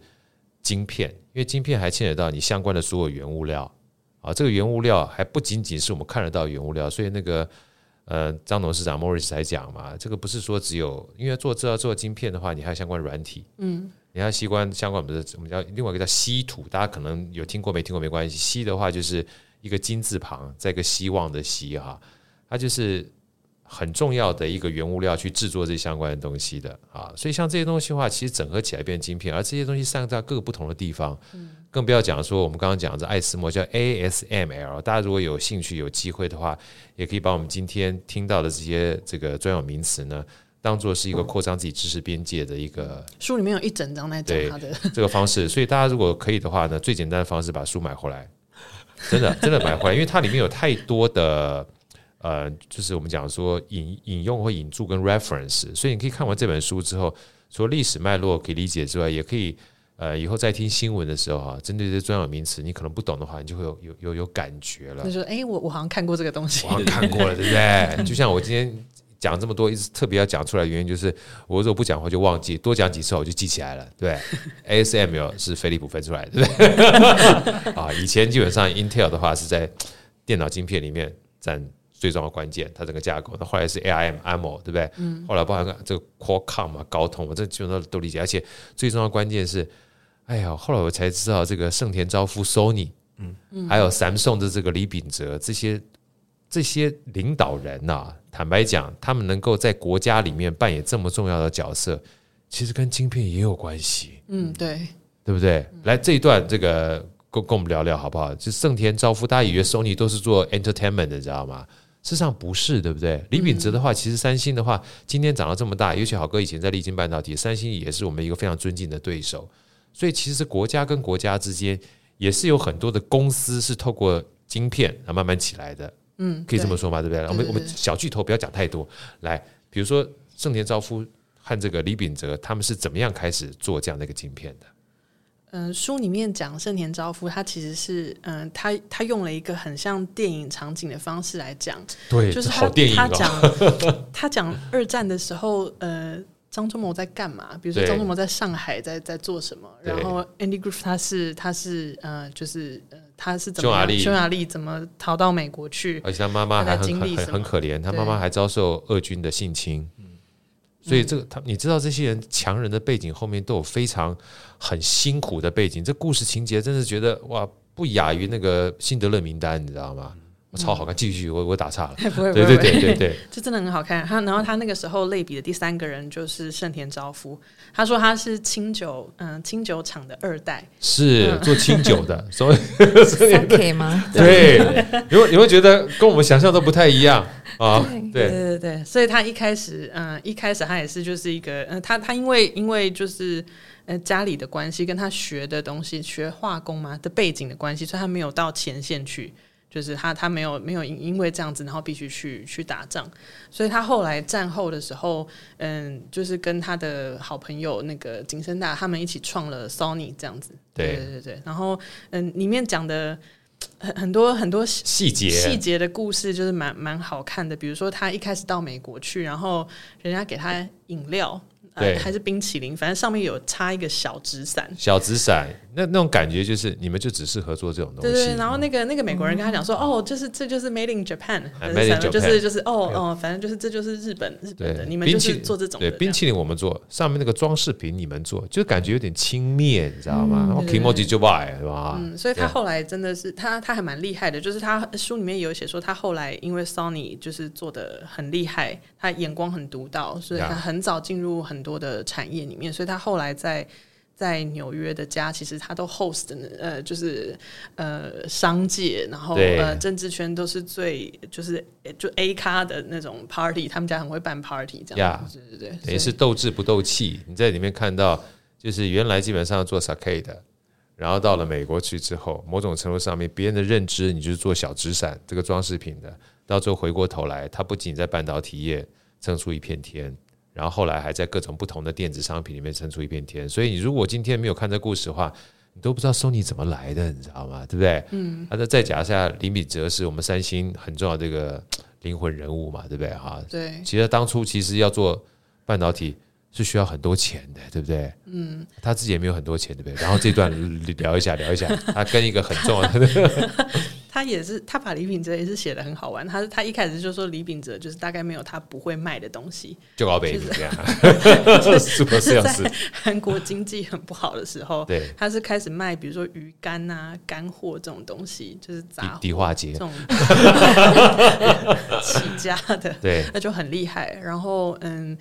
晶片，因为晶片还牵扯到你相关的所有原物料啊，这个原物料还不仅仅是我们看得到原物料，所以那个呃，张董事长 Morris 才讲嘛，这个不是说只有因为做制造做晶片的话，你还有相关软体，嗯。你看，矽关相关不是我们叫另外一个叫稀土，大家可能有听过没听过没关系。稀的话就是一个金字旁，再一个希望的希哈，它就是很重要的一个原物料去制作这相关的东西的啊。所以像这些东西的话，其实整合起来变晶片，而这些东西散在各个不同的地方，更不要讲说我们刚刚讲的艾斯摩叫 ASML。大家如果有兴趣有机会的话，也可以把我们今天听到的这些这个专有名词呢。当做是一个扩张自己知识边界的一个书里面有一整章在讲它的这个方式，所以大家如果可以的话呢，最简单的方式把书买回来，真的真的买回来，因为它里面有太多的呃，就是我们讲说引引用或引注跟 reference，所以你可以看完这本书之后，除了历史脉络可以理解之外，也可以呃以后再听新闻的时候哈，针对这些专有名词，你可能不懂的话，你就会有有有有感觉了。就说哎，我我好像看过这个东西，我好像看过了，对不对？就像我今天。讲这么多，一直特别要讲出来的原因就是，我如果不讲话就忘记，多讲几次我就记起来了。对，ASML 是飞利浦分出来的，对不对？啊，以前基本上 Intel 的话是在电脑晶片里面占最重要的关键，它整个架构。那后来是 ARM、AMO，对不对？嗯。后来包含这个 Qualcomm 嘛，高通嘛，这基本上都理解。而且最重要的关键是，哎呀，后来我才知道这个盛田昭夫 Sony，嗯，还有 Samsung 的这个李秉哲这些。这些领导人呐、啊，坦白讲，他们能够在国家里面扮演这么重要的角色，其实跟晶片也有关系。嗯，对，对不对？来这一段，这个跟跟我们聊聊好不好？就盛田昭夫，大家以为 Sony 都是做 entertainment 的，你知道吗？事实上不是，对不对？李秉哲的话，其实三星的话，今天涨到这么大，尤其好哥以前在力晶半导体，三星也是我们一个非常尊敬的对手。所以，其实国家跟国家之间也是有很多的公司是透过晶片啊慢慢起来的。嗯，可以这么说嘛，对不对？我们我们小巨头不要讲太多。来，比如说盛田昭夫和这个李秉哲，他们是怎么样开始做这样的一个晶片的？嗯、呃，书里面讲盛田昭夫，他其实是嗯、呃，他他用了一个很像电影场景的方式来讲，对，就是好电影、哦、他讲他讲二战的时候，呃。张忠谋在干嘛？比如说张忠谋在上海在在做什么？然后 Andy Grove 他是他是呃就是呃他是怎么样匈牙利怎么逃到美国去？而且他妈妈还很很很可怜，他妈妈还遭受俄军的性侵。对所以这个他你知道这些人强人的背景后面都有非常很辛苦的背景，这故事情节真是觉得哇不亚于那个辛德勒名单，你知道吗？超好看，继续，我我打岔了。不会，对对对对对，这真的很好看。他然后他那个时候类比的第三个人就是盛田昭夫，他说他是清酒嗯清酒厂的二代，是做清酒的，所以 可以吗？对，你会你会觉得跟我们想象都不太一样啊。对对对对，所以他一开始嗯一开始他也是就是一个嗯他他因为因为就是呃家里的关系跟他学的东西学化工嘛的背景的关系，所以他没有到前线去。就是他，他没有没有因因为这样子，然后必须去去打仗，所以他后来战后的时候，嗯，就是跟他的好朋友那个景深大他们一起创了 Sony 这样子。对对对对，然后嗯，里面讲的很很多很多细节细节的故事，就是蛮蛮好看的。比如说，他一开始到美国去，然后人家给他饮料。对，还是冰淇淋，反正上面有插一个小纸伞。小纸伞，那那种感觉就是你们就只适合做这种东西。对对，然后那个那个美国人跟他讲说：“嗯、哦，就是这就是 Made in Japan 就是就是哦哦，反正就是这就是日本日本的，你们就是做这种。”对，冰淇淋我们做，上面那个装饰品你们做，就感觉有点轻蔑，你知道吗？然后 Kimoji 就 buy 是吧？嗯，所以他后来真的是他他还蛮厉害的，就是他书里面有写说他后来因为 Sony 就是做的很厉害，他眼光很独到，所以他很早进入很多的产业。里面，所以他后来在在纽约的家，其实他都 host 呃，就是呃商界，然后呃政治圈都是最就是就 A 咖的那种 party，他们家很会办 party 这样对对对，等于是斗智不斗气。你在里面看到，就是原来基本上做 sake 的，然后到了美国去之后，某种程度上面别人的认知，你就是做小纸伞这个装饰品的，到最后回过头来，他不仅在半导体业撑出一片天。然后后来还在各种不同的电子商品里面撑出一片天，所以你如果今天没有看这故事的话，你都不知道 Sony 怎么来的，你知道吗？对不对？嗯。那再假设李秉哲是我们三星很重要的这个灵魂人物嘛，对不对？哈，对。其实当初其实要做半导体是需要很多钱的，对不对？嗯。他自己也没有很多钱，对不对？然后这段聊一下，聊一下，他跟一个很重要的。他也是，他把李秉哲也是写的很好玩。他他一开始就说李秉哲就是大概没有他不会卖的东西，就搞北这样。就是在韩国经济很不好的时候，对，他是开始卖，比如说鱼干啊、干货这种东西，就是杂迪化街这种 起家的，对，那就很厉害。然后嗯。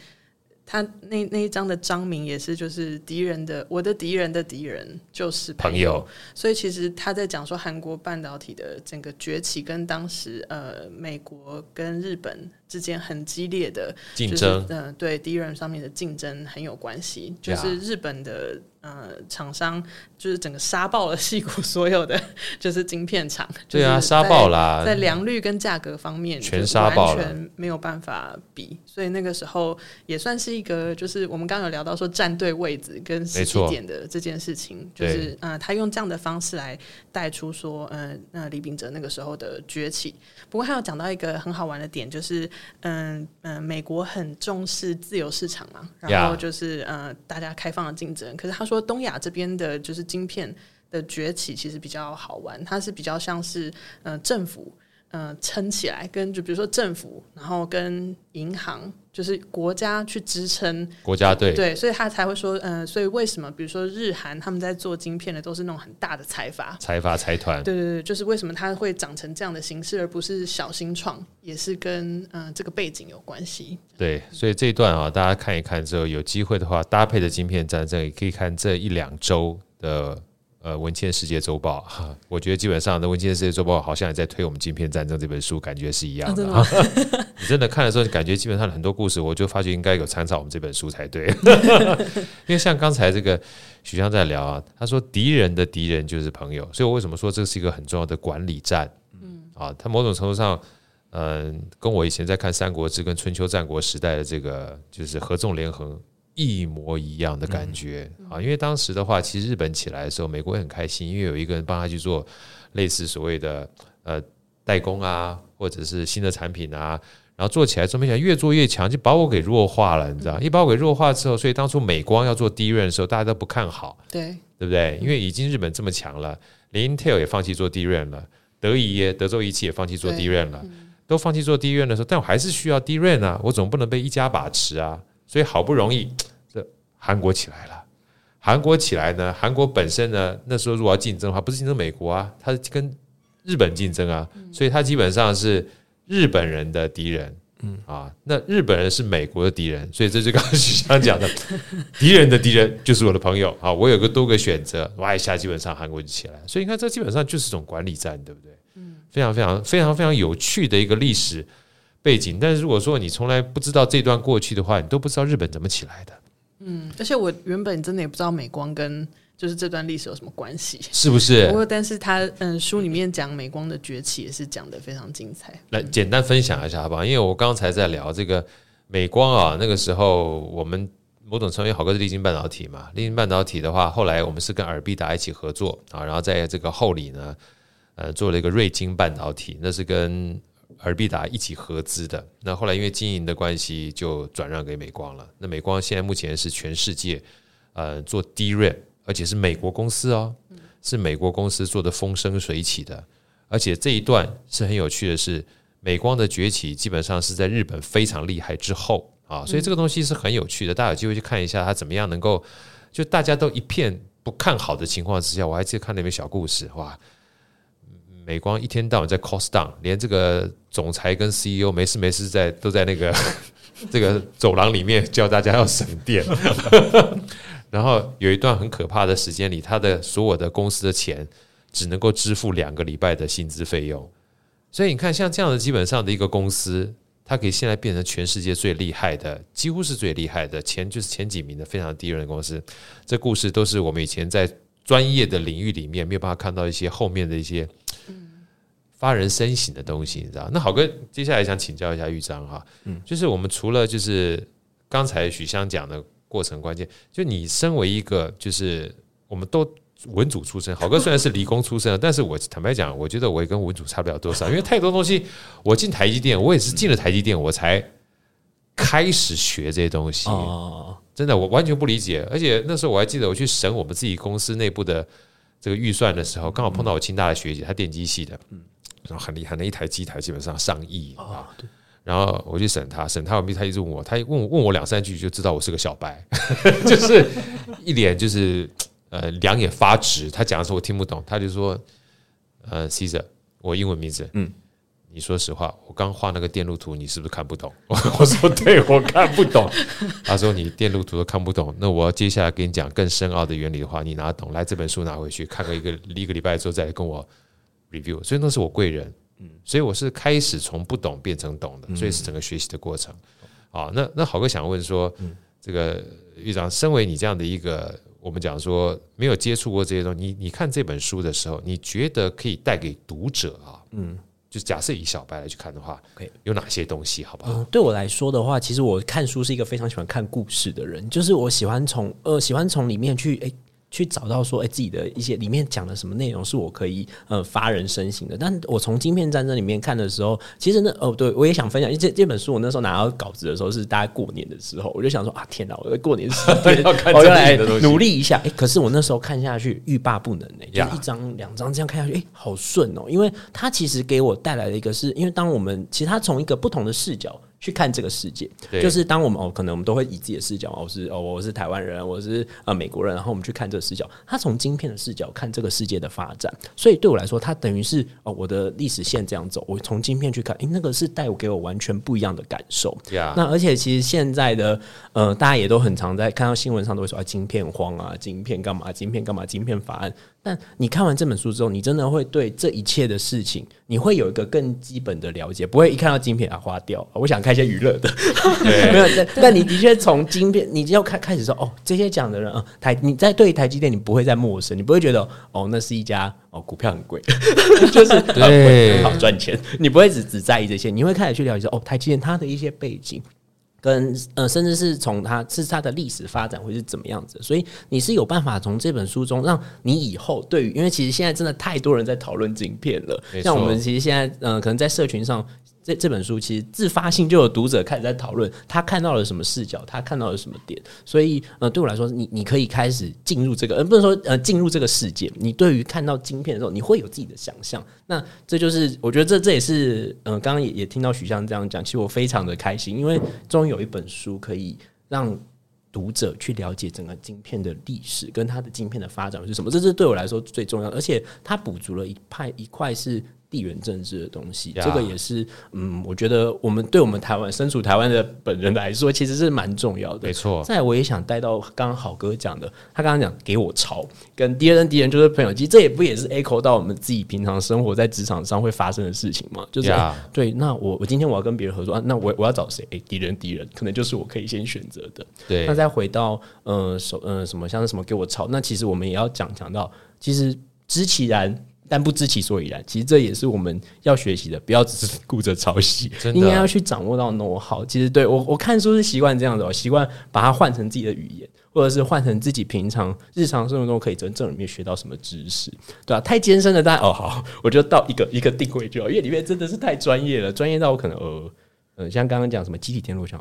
他那那一章的章名也是，就是敌人的我的敌人的敌人就是朋友，朋友，所以其实他在讲说韩国半导体的整个崛起，跟当时呃美国跟日本之间很激烈的竞争，嗯、呃，对敌人上面的竞争很有关系，就是日本的。呃，厂商就是整个杀爆了戏谷所有的 就是晶片厂，对啊，杀爆啦，在良率跟价格方面全杀爆全没有办法比。所以那个时候也算是一个，就是我们刚刚有聊到说站对位置跟时机点的这件事情，就是呃，他用这样的方式来带出说，呃，那李秉哲那个时候的崛起。不过他有讲到一个很好玩的点，就是嗯嗯、美国很重视自由市场嘛，然后就是呃，大家开放的竞争，可是他。说东亚这边的就是晶片的崛起，其实比较好玩，它是比较像是呃政府呃撑起来，跟就比如说政府，然后跟银行，就是国家去支撑国家队，对，所以他才会说，呃，所以为什么比如说日韩他们在做晶片的都是那种很大的财阀、财阀财团，对对对，就是为什么它会长成这样的形式，而不是小新创，也是跟呃这个背景有关系。对，所以这一段啊，大家看一看之后，有机会的话，搭配的晶片战争，也可以看这一两周的。呃，文茜世界周报哈，我觉得基本上的文茜世界周报好像也在推我们《晶片战争》这本书，感觉是一样的。啊、真的 你真的看的时候，你感觉基本上很多故事，我就发觉应该有参照我们这本书才对。因为像刚才这个许湘在聊啊，他说敌人的敌人就是朋友，所以我为什么说这是一个很重要的管理战？嗯，啊，他某种程度上，嗯、呃，跟我以前在看《三国志》跟春秋战国时代的这个就是合纵连横。一模一样的感觉啊！因为当时的话，其实日本起来的时候，美国也很开心，因为有一个人帮他去做类似所谓的呃代工啊，或者是新的产品啊，然后做起来之后，没想到越做越强，就把我给弱化了，你知道？一把我给弱化之后，所以当初美光要做 DRAM 的时候，大家都不看好，对对不对？因为已经日本这么强了，连 Intel 也放弃做 DRAM 了，德仪德州仪器也放弃做 DRAM 了，都放弃做 DRAM 的时候，但我还是需要 DRAM 啊，我总不能被一家把持啊。所以好不容易，这韩国起来了。韩国起来呢，韩国本身呢，那时候如果要竞争的话，不是竞争美国啊，它是跟日本竞争啊。所以它基本上是日本人的敌人，嗯啊，那日本人是美国的敌人，所以这就刚刚徐翔讲的，敌人的敌人就是我的朋友啊。我有个多个选择，哇一下基本上韩国就起来。所以你看，这基本上就是一种管理战，对不对？嗯，非常非常非常非常有趣的一个历史。背景，但是如果说你从来不知道这段过去的话，你都不知道日本怎么起来的。嗯，而且我原本真的也不知道美光跟就是这段历史有什么关系，是不是？不过，但是他嗯书里面讲美光的崛起也是讲的非常精彩。来简单分享一下好不好？因为我刚才在聊这个美光啊，那个时候我们某种程度好哥是立晶半导体嘛，立晶半导体的话，后来我们是跟尔必达一起合作啊，然后在这个后里呢。呃做了一个瑞晶半导体，那是跟尔必达一起合资的。那后来因为经营的关系，就转让给美光了。那美光现在目前是全世界呃做 DRAM，而且是美国公司哦，是美国公司做的风生水起的。而且这一段是很有趣的是，美光的崛起基本上是在日本非常厉害之后啊，所以这个东西是很有趣的。大家有机会去看一下，它怎么样能够就大家都一片不看好的情况之下，我还记得看那篇小故事哇，美光一天到晚在 cost down，连这个总裁跟 CEO 没事没事在都在那个 这个走廊里面教大家要省电，然后有一段很可怕的时间里，他的所有的公司的钱。只能够支付两个礼拜的薪资费用，所以你看，像这样的基本上的一个公司，它可以现在变成全世界最厉害的，几乎是最厉害的，前就是前几名的非常低人的公司。这故事都是我们以前在专业的领域里面没有办法看到一些后面的一些发人深省的东西，你知道？那好哥，接下来想请教一下玉章哈，嗯，就是我们除了就是刚才许湘讲的过程关键，就你身为一个就是我们都。文组出身，好哥虽然是理工出身，但是我坦白讲，我觉得我也跟文组差不了多少，因为太多东西，我进台积电，我也是进了台积电，我才开始学这些东西。真的，我完全不理解。而且那时候我还记得，我去审我们自己公司内部的这个预算的时候，刚好碰到我清大的学姐，她电机系的，然后很厉害，那一台机台基本上上亿啊。然后我去审他，审他完毕，他一直问我，他问问我两三句，就知道我是个小白，就是一脸就是。呃，两眼发直，他讲的时候我听不懂，他就说：“呃，Cesar，我英文名字，嗯，你说实话，我刚画那个电路图，你是不是看不懂？” 我说：“对，我看不懂。”他说：“你电路图都看不懂，那我要接下来跟你讲更深奥的原理的话，你拿懂？来，这本书拿回去看个一个一个礼拜之后再来跟我 review。”所以那是我贵人，嗯，所以我是开始从不懂变成懂的，所以是整个学习的过程。好，那那好哥想问说，这个玉长，身为你这样的一个。我们讲说没有接触过这些东西，你你看这本书的时候，你觉得可以带给读者啊？嗯，就假设以小白来去看的话，有哪些东西？好不好？嗯，对我来说的话，其实我看书是一个非常喜欢看故事的人，就是我喜欢从呃喜欢从里面去诶。去找到说，哎，自己的一些里面讲的什么内容是我可以呃发人深省的。但我从《晶片战争》里面看的时候，其实那哦，对我也想分享，因为这这本书我那时候拿到稿子的时候是大概过年的时候，我就想说啊，天哪，我在过年时间我要来努力一下。哎，可是我那时候看下去欲罢不能呢，就一张两张这样看下去，哎，好顺哦，因为它其实给我带来的一个是，是因为当我们其实它从一个不同的视角。去看这个世界，就是当我们哦，可能我们都会以自己的视角，我是哦，我是台湾人，我是呃美国人，然后我们去看这个视角。他从晶片的视角看这个世界的发展，所以对我来说，他等于是哦，我的历史线这样走，我从晶片去看，诶，那个是带我给我完全不一样的感受。那而且其实现在的呃，大家也都很常在看到新闻上都会说啊，晶片荒啊，晶片干嘛，晶片干嘛，晶片法案。但你看完这本书之后，你真的会对这一切的事情，你会有一个更基本的了解，不会一看到晶片啊花掉。我想看一些娱乐的，没有。但但你的确从晶片，你就要开开始说哦，这些讲的人啊，台你在对台积电，你不会再陌生，你不会觉得哦，那是一家哦股票很贵，就是对好赚钱，你不会只只在意这些，你会开始去了解说哦，台积电它的一些背景。跟呃，甚至是从它是它的历史发展会是怎么样子，所以你是有办法从这本书中，让你以后对于，因为其实现在真的太多人在讨论晶片了，像我们其实现在呃，可能在社群上。这这本书其实自发性就有读者开始在讨论，他看到了什么视角，他看到了什么点，所以呃，对我来说，你你可以开始进入这个，呃，不能说呃进入这个世界。你对于看到晶片的时候，你会有自己的想象。那这就是我觉得这这也是呃，刚刚也也听到许湘这样讲，其实我非常的开心，因为终于有一本书可以让读者去了解整个晶片的历史跟它的晶片的发展是什么。这是对我来说最重要的，而且它补足了一派一块是。地缘政治的东西，这个也是，嗯，我觉得我们对我们台湾身处台湾的本人来说，其实是蛮重要的。没错。再，我也想带到刚刚好哥讲的，他刚刚讲给我抄，跟敌人敌人就是朋友，其实这也不也是 echo 到我们自己平常生活在职场上会发生的事情嘛？就是对。那我我今天我要跟别人合作，啊、那我我要找谁？哎，敌人敌人，可能就是我可以先选择的。对。那再回到呃手呃什么像是什么给我抄，那其实我们也要讲讲到，其实知其然。但不知其所以然。其实这也是我们要学习的，不要只是顾着抄袭，应该要去掌握到 know how。其实对我我看书是习惯这样子，我习惯把它换成自己的语言，或者是换成自己平常日常生活中可以真正里面学到什么知识，对吧、啊？太艰深的，大家哦好，我就到一个一个定位就好，因为里面真的是太专业了，专业到我可能呃呃，像刚刚讲什么集体天路，像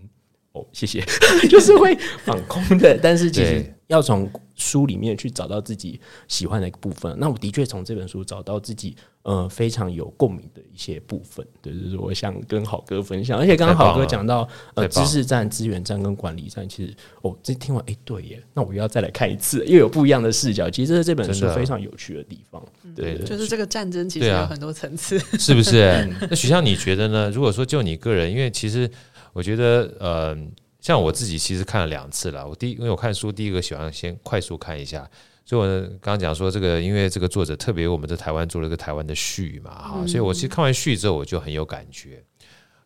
嗯哦谢谢，就是会放空的，但是其实要从。书里面去找到自己喜欢的一个部分，那我的确从这本书找到自己呃非常有共鸣的一些部分，对，就是我想跟好哥分享。而且刚刚好哥讲到呃知识战、资源战跟管理战，其实哦这听完哎、欸、对耶，那我又要再来看一次，又有不一样的视角。其实这是这本书非常有趣的地方，对，对，就是这个战争其实有很多层次，是不是？那许香你觉得呢？如果说就你个人，因为其实我觉得呃。像我自己其实看了两次了。我第一，因为我看书，第一个喜欢先快速看一下。所以我，刚刚讲说这个，因为这个作者特别我们在台湾做了个台湾的序嘛，哈，所以我其实看完序之后，我就很有感觉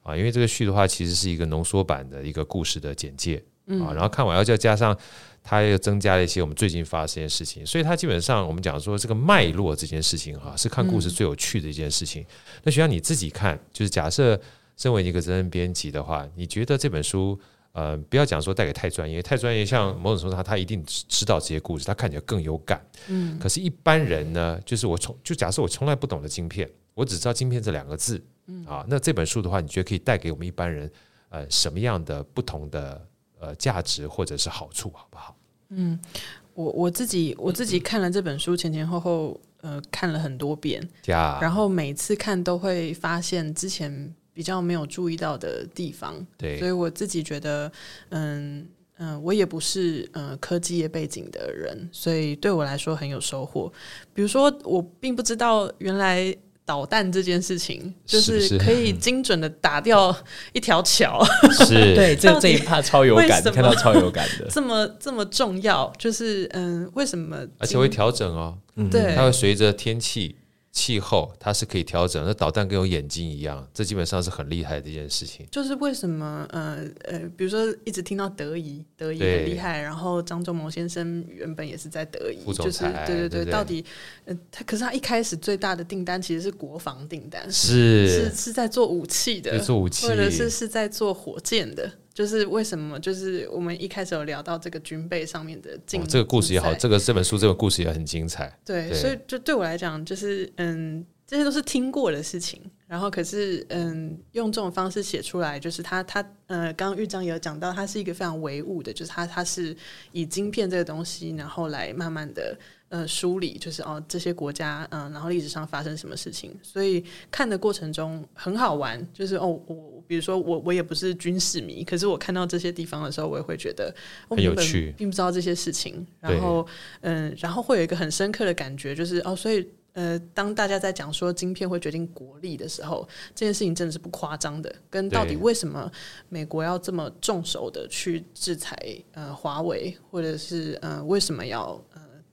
啊。因为这个序的话，其实是一个浓缩版的一个故事的简介啊。然后看完要再加上它又增加了一些我们最近发生的事情，所以它基本上我们讲说这个脉络这件事情哈，是看故事最有趣的一件事情。那学校你自己看，就是假设身为一个责任编辑的话，你觉得这本书？呃，不要讲说带给太专业，太专业，像某种程度上，他一定知道这些故事，他看起来更有感。嗯，可是，一般人呢，就是我从就假设我从来不懂得晶片，我只知道晶片这两个字，嗯啊，那这本书的话，你觉得可以带给我们一般人呃什么样的不同的呃价值或者是好处，好不好？嗯，我我自己我自己看了这本书前前后后呃看了很多遍，呀，然后每次看都会发现之前。比较没有注意到的地方，对，所以我自己觉得，嗯嗯，我也不是呃科技业背景的人，所以对我来说很有收获。比如说，我并不知道原来导弹这件事情就是？可以 精准的打掉一条桥，是，对，这这一趴超有感，看到超有感的，这么这么重要，就是嗯，为什么？而且会调整哦，对，它会随着天气。气候它是可以调整，那导弹跟有眼睛一样，这基本上是很厉害的一件事情。就是为什么呃呃，比如说一直听到德仪，德仪很厉害，然后张忠谋先生原本也是在德仪，就是对对对，到底呃他可是他一开始最大的订单其实是国防订单，是是是在做武器的，做武器，或者是是在做火箭的。就是为什么？就是我们一开始有聊到这个军备上面的竞、哦，这个故事也好，这个这本书这个故事也很精彩。对，对，所以就对我来讲，就是嗯，这些都是听过的事情。然后可是嗯，用这种方式写出来，就是他他呃，刚刚玉章也有讲到，他是一个非常唯物的，就是他他是以晶片这个东西，然后来慢慢的。呃，梳理就是哦，这些国家嗯、呃，然后历史上发生什么事情，所以看的过程中很好玩。就是哦，我比如说我我也不是军事迷，可是我看到这些地方的时候，我也会觉得很有趣，并不知道这些事情。然后嗯、呃，然后会有一个很深刻的感觉，就是哦，所以呃，当大家在讲说晶片会决定国力的时候，这件事情真的是不夸张的。跟到底为什么美国要这么重手的去制裁呃华为，或者是呃为什么要？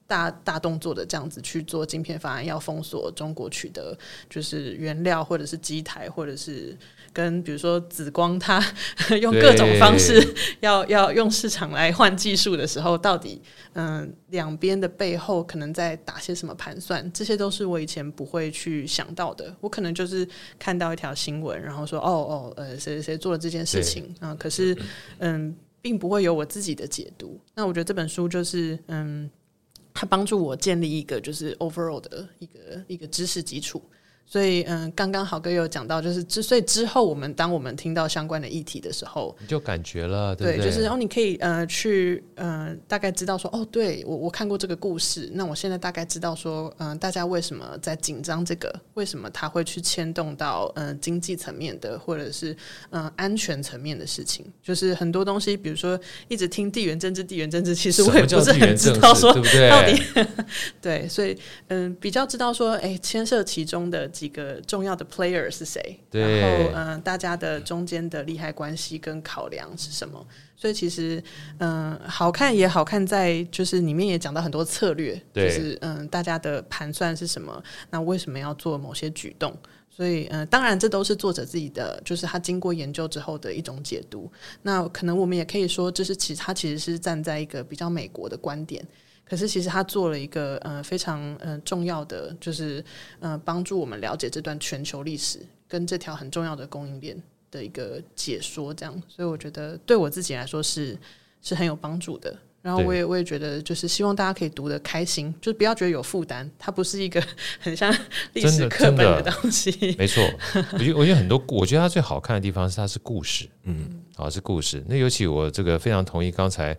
大大动作的这样子去做晶片法案，要封锁中国取得就是原料，或者是机台，或者是跟比如说紫光，它 用各种方式 要要用市场来换技术的时候，到底嗯两边的背后可能在打些什么盘算？这些都是我以前不会去想到的。我可能就是看到一条新闻，然后说哦哦呃谁谁谁做了这件事情啊，可是嗯并不会有我自己的解读。那我觉得这本书就是嗯。它帮助我建立一个就是 overall 的一个一个知识基础。所以，嗯，刚刚豪哥有讲到，就是之所以之后我们当我们听到相关的议题的时候，你就感觉了，对，对，就是然后你可以呃去呃大概知道说，哦，对我我看过这个故事，那我现在大概知道说，嗯、呃，大家为什么在紧张这个，为什么他会去牵动到嗯、呃、经济层面的，或者是嗯、呃、安全层面的事情，就是很多东西，比如说一直听地缘政治，地缘政治，其实我也不是很知道说对不对？到底 对，所以嗯比较知道说，哎，牵涉其中的。几个重要的 player 是谁？然后嗯、呃，大家的中间的利害关系跟考量是什么？所以其实嗯、呃，好看也好看在就是里面也讲到很多策略，就是嗯、呃，大家的盘算是什么？那为什么要做某些举动？所以嗯、呃，当然这都是作者自己的，就是他经过研究之后的一种解读。那可能我们也可以说，这是其实他其实是站在一个比较美国的观点。可是其实他做了一个呃非常呃重要的，就是呃帮助我们了解这段全球历史跟这条很重要的供应链的一个解说，这样，所以我觉得对我自己来说是是很有帮助的。然后我也我也觉得，就是希望大家可以读得开心，就是不要觉得有负担。它不是一个 很像历史课本的东西。没错，我觉得 我觉得很多，我觉得它最好看的地方是它是故事，嗯，啊是故事。那尤其我这个非常同意刚才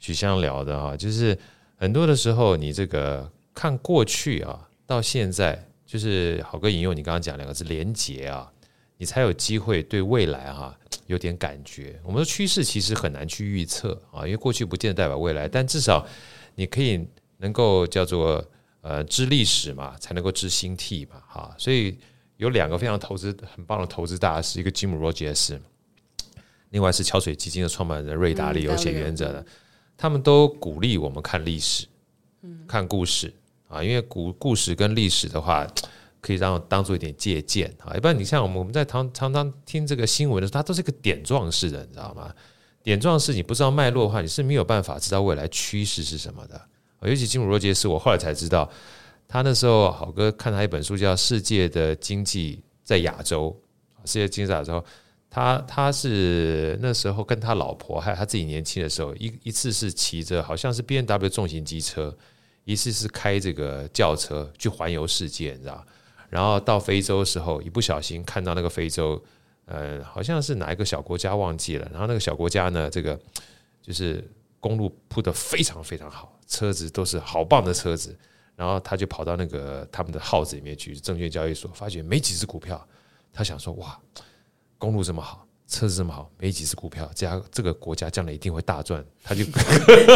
许香聊的哈，就是很多的时候你这个看过去啊，到现在就是好哥引用你刚刚讲两个字连结啊，你才有机会对未来哈。有点感觉，我们的趋势其实很难去预测啊，因为过去不见得代表未来，但至少你可以能够叫做呃知历史嘛，才能够知兴替嘛，哈。所以有两个非常投资很棒的投资大师，一个吉姆罗杰斯，另外是桥水基金的创办人瑞达利有写原则的，他们都鼓励我们看历史，嗯看故事啊，因为故故事跟历史的话。可以让当做一点借鉴啊，一般你像我们我们在常常常听这个新闻的时候，它都是一个点状式的，你知道吗？点状式你不知道脉络的话，你是没有办法知道未来趋势是什么的。尤其金姆罗杰斯，我后来才知道，他那时候好哥看他一本书叫《世界的经济在亚洲》，世界经济在亚洲，他他是那时候跟他老婆还有他自己年轻的时候，一一次是骑着好像是 B N W 重型机车，一次是开这个轿车去环游世界，你知道。然后到非洲的时候，一不小心看到那个非洲，呃，好像是哪一个小国家忘记了。然后那个小国家呢，这个就是公路铺得非常非常好，车子都是好棒的车子。然后他就跑到那个他们的号子里面去，证券交易所，发觉没几只股票。他想说，哇，公路这么好，车子这么好，没几只股票，这样这个国家将来一定会大赚。他就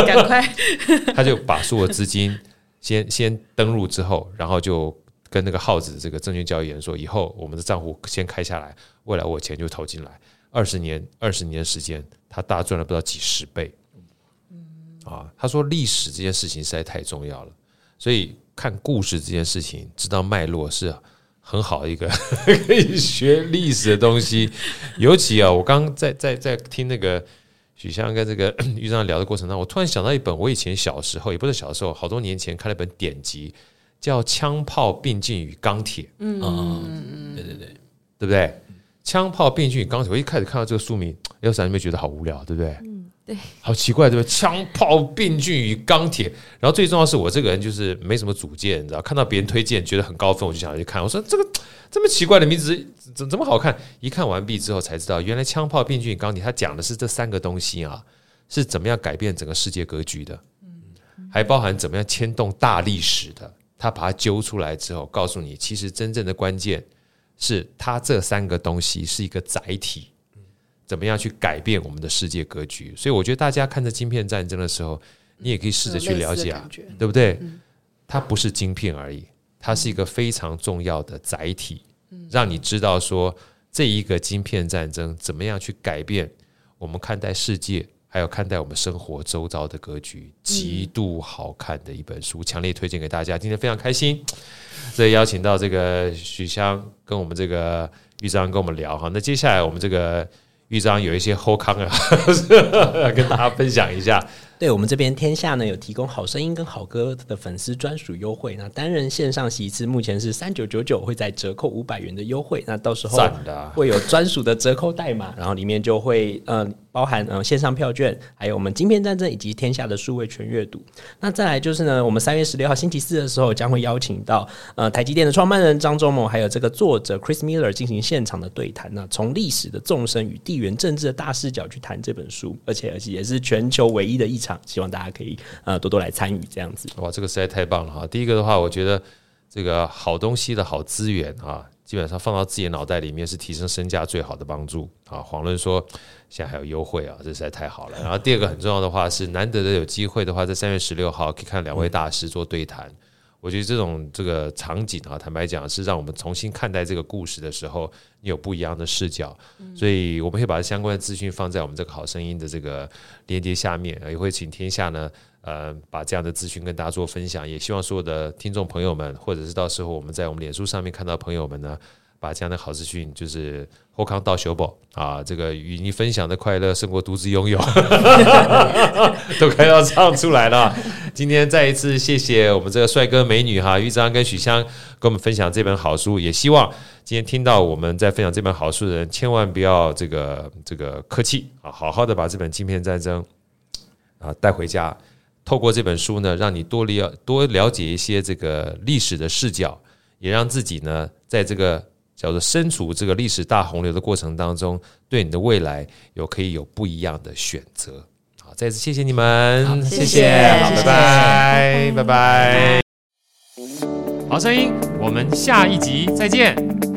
赶快，他就把所有资金先先登录之后，然后就。跟那个耗子这个证券交易员说，以后我们的账户先开下来，未来我钱就投进来，二十年二十年时间，他大赚了不知道几十倍。啊，他说历史这件事情实在太重要了，所以看故事这件事情，知道脉络是很好的一个 可以学历史的东西。尤其啊，我刚刚在在在听那个许湘跟这个 玉章聊的过程当中，我突然想到一本我以前小时候，也不是小时候，好多年前看了一本典籍。叫《枪炮、并进与钢铁》。嗯嗯嗯，对对对，对不对？枪炮、并进与钢铁。我一开始看到这个书名，要是还没觉得好无聊，对不对？嗯，对。好奇怪，对不对？枪炮、病菌与钢铁。然后最重要是，我这个人就是没什么主见，你知道，看到别人推荐觉得很高分，我就想要去看。我说这个这么奇怪的名字，怎怎么好看？一看完毕之后才知道，原来枪炮、病菌与钢铁，它讲的是这三个东西啊，是怎么样改变整个世界格局的。嗯，还包含怎么样牵动大历史的。他把它揪出来之后，告诉你，其实真正的关键是它这三个东西是一个载体，怎么样去改变我们的世界格局？所以我觉得大家看着晶片战争的时候，你也可以试着去了解啊，对不对？它不是晶片而已，它是一个非常重要的载体，让你知道说这一个晶片战争怎么样去改变我们看待世界。还有看待我们生活周遭的格局，极度好看的一本书，强烈推荐给大家。今天非常开心，所以邀请到这个许香跟我们这个玉章跟我们聊哈。那接下来我们这个豫章有一些后康啊，跟大家分享一下。对，我们这边天下呢有提供好声音跟好歌的粉丝专属优惠，那单人线上席次目前是三九九九，会在折扣五百元的优惠。那到时候会有专属的折扣代码，然后里面就会呃。包含呃线上票券，还有我们晶片战争以及天下的数位全阅读。那再来就是呢，我们三月十六号星期四的时候，将会邀请到呃台积电的创办人张忠谋，还有这个作者 Chris Miller 进行现场的对谈。那从历史的纵深与地缘政治的大视角去谈这本书，而且而且也是全球唯一的一希望大家可以呃多多来参与这样子。哇，这个实在太棒了哈！第一个的话，我觉得这个好东西的好资源啊。基本上放到自己的脑袋里面是提升身价最好的帮助啊！黄论说现在还有优惠啊，这实在太好了。然后第二个很重要的话是，难得的有机会的话，在三月十六号可以看两位大师做对谈。我觉得这种这个场景啊，坦白讲是让我们重新看待这个故事的时候，你有不一样的视角。所以我们会把相关的资讯放在我们这个好声音的这个链接下面，也会请天下呢。呃，把这样的资讯跟大家做分享，也希望所有的听众朋友们，或者是到时候我们在我们脸书上面看到朋友们呢，把这样的好资讯，就是后康到修宝啊，这个与你分享的快乐胜过独自拥有，都快要唱出来了。今天再一次谢谢我们这个帅哥美女哈，玉章跟许香跟我们分享这本好书，也希望今天听到我们在分享这本好书的人，千万不要这个这个客气啊，好好的把这本《晶片战争》啊带回家，透过这本书呢，让你多了多了解一些这个历史的视角，也让自己呢在这个。叫做身处这个历史大洪流的过程当中，对你的未来有可以有不一样的选择。好，再次谢谢你们，谢谢，好，拜拜，拜拜。好声音，我们下一集再见。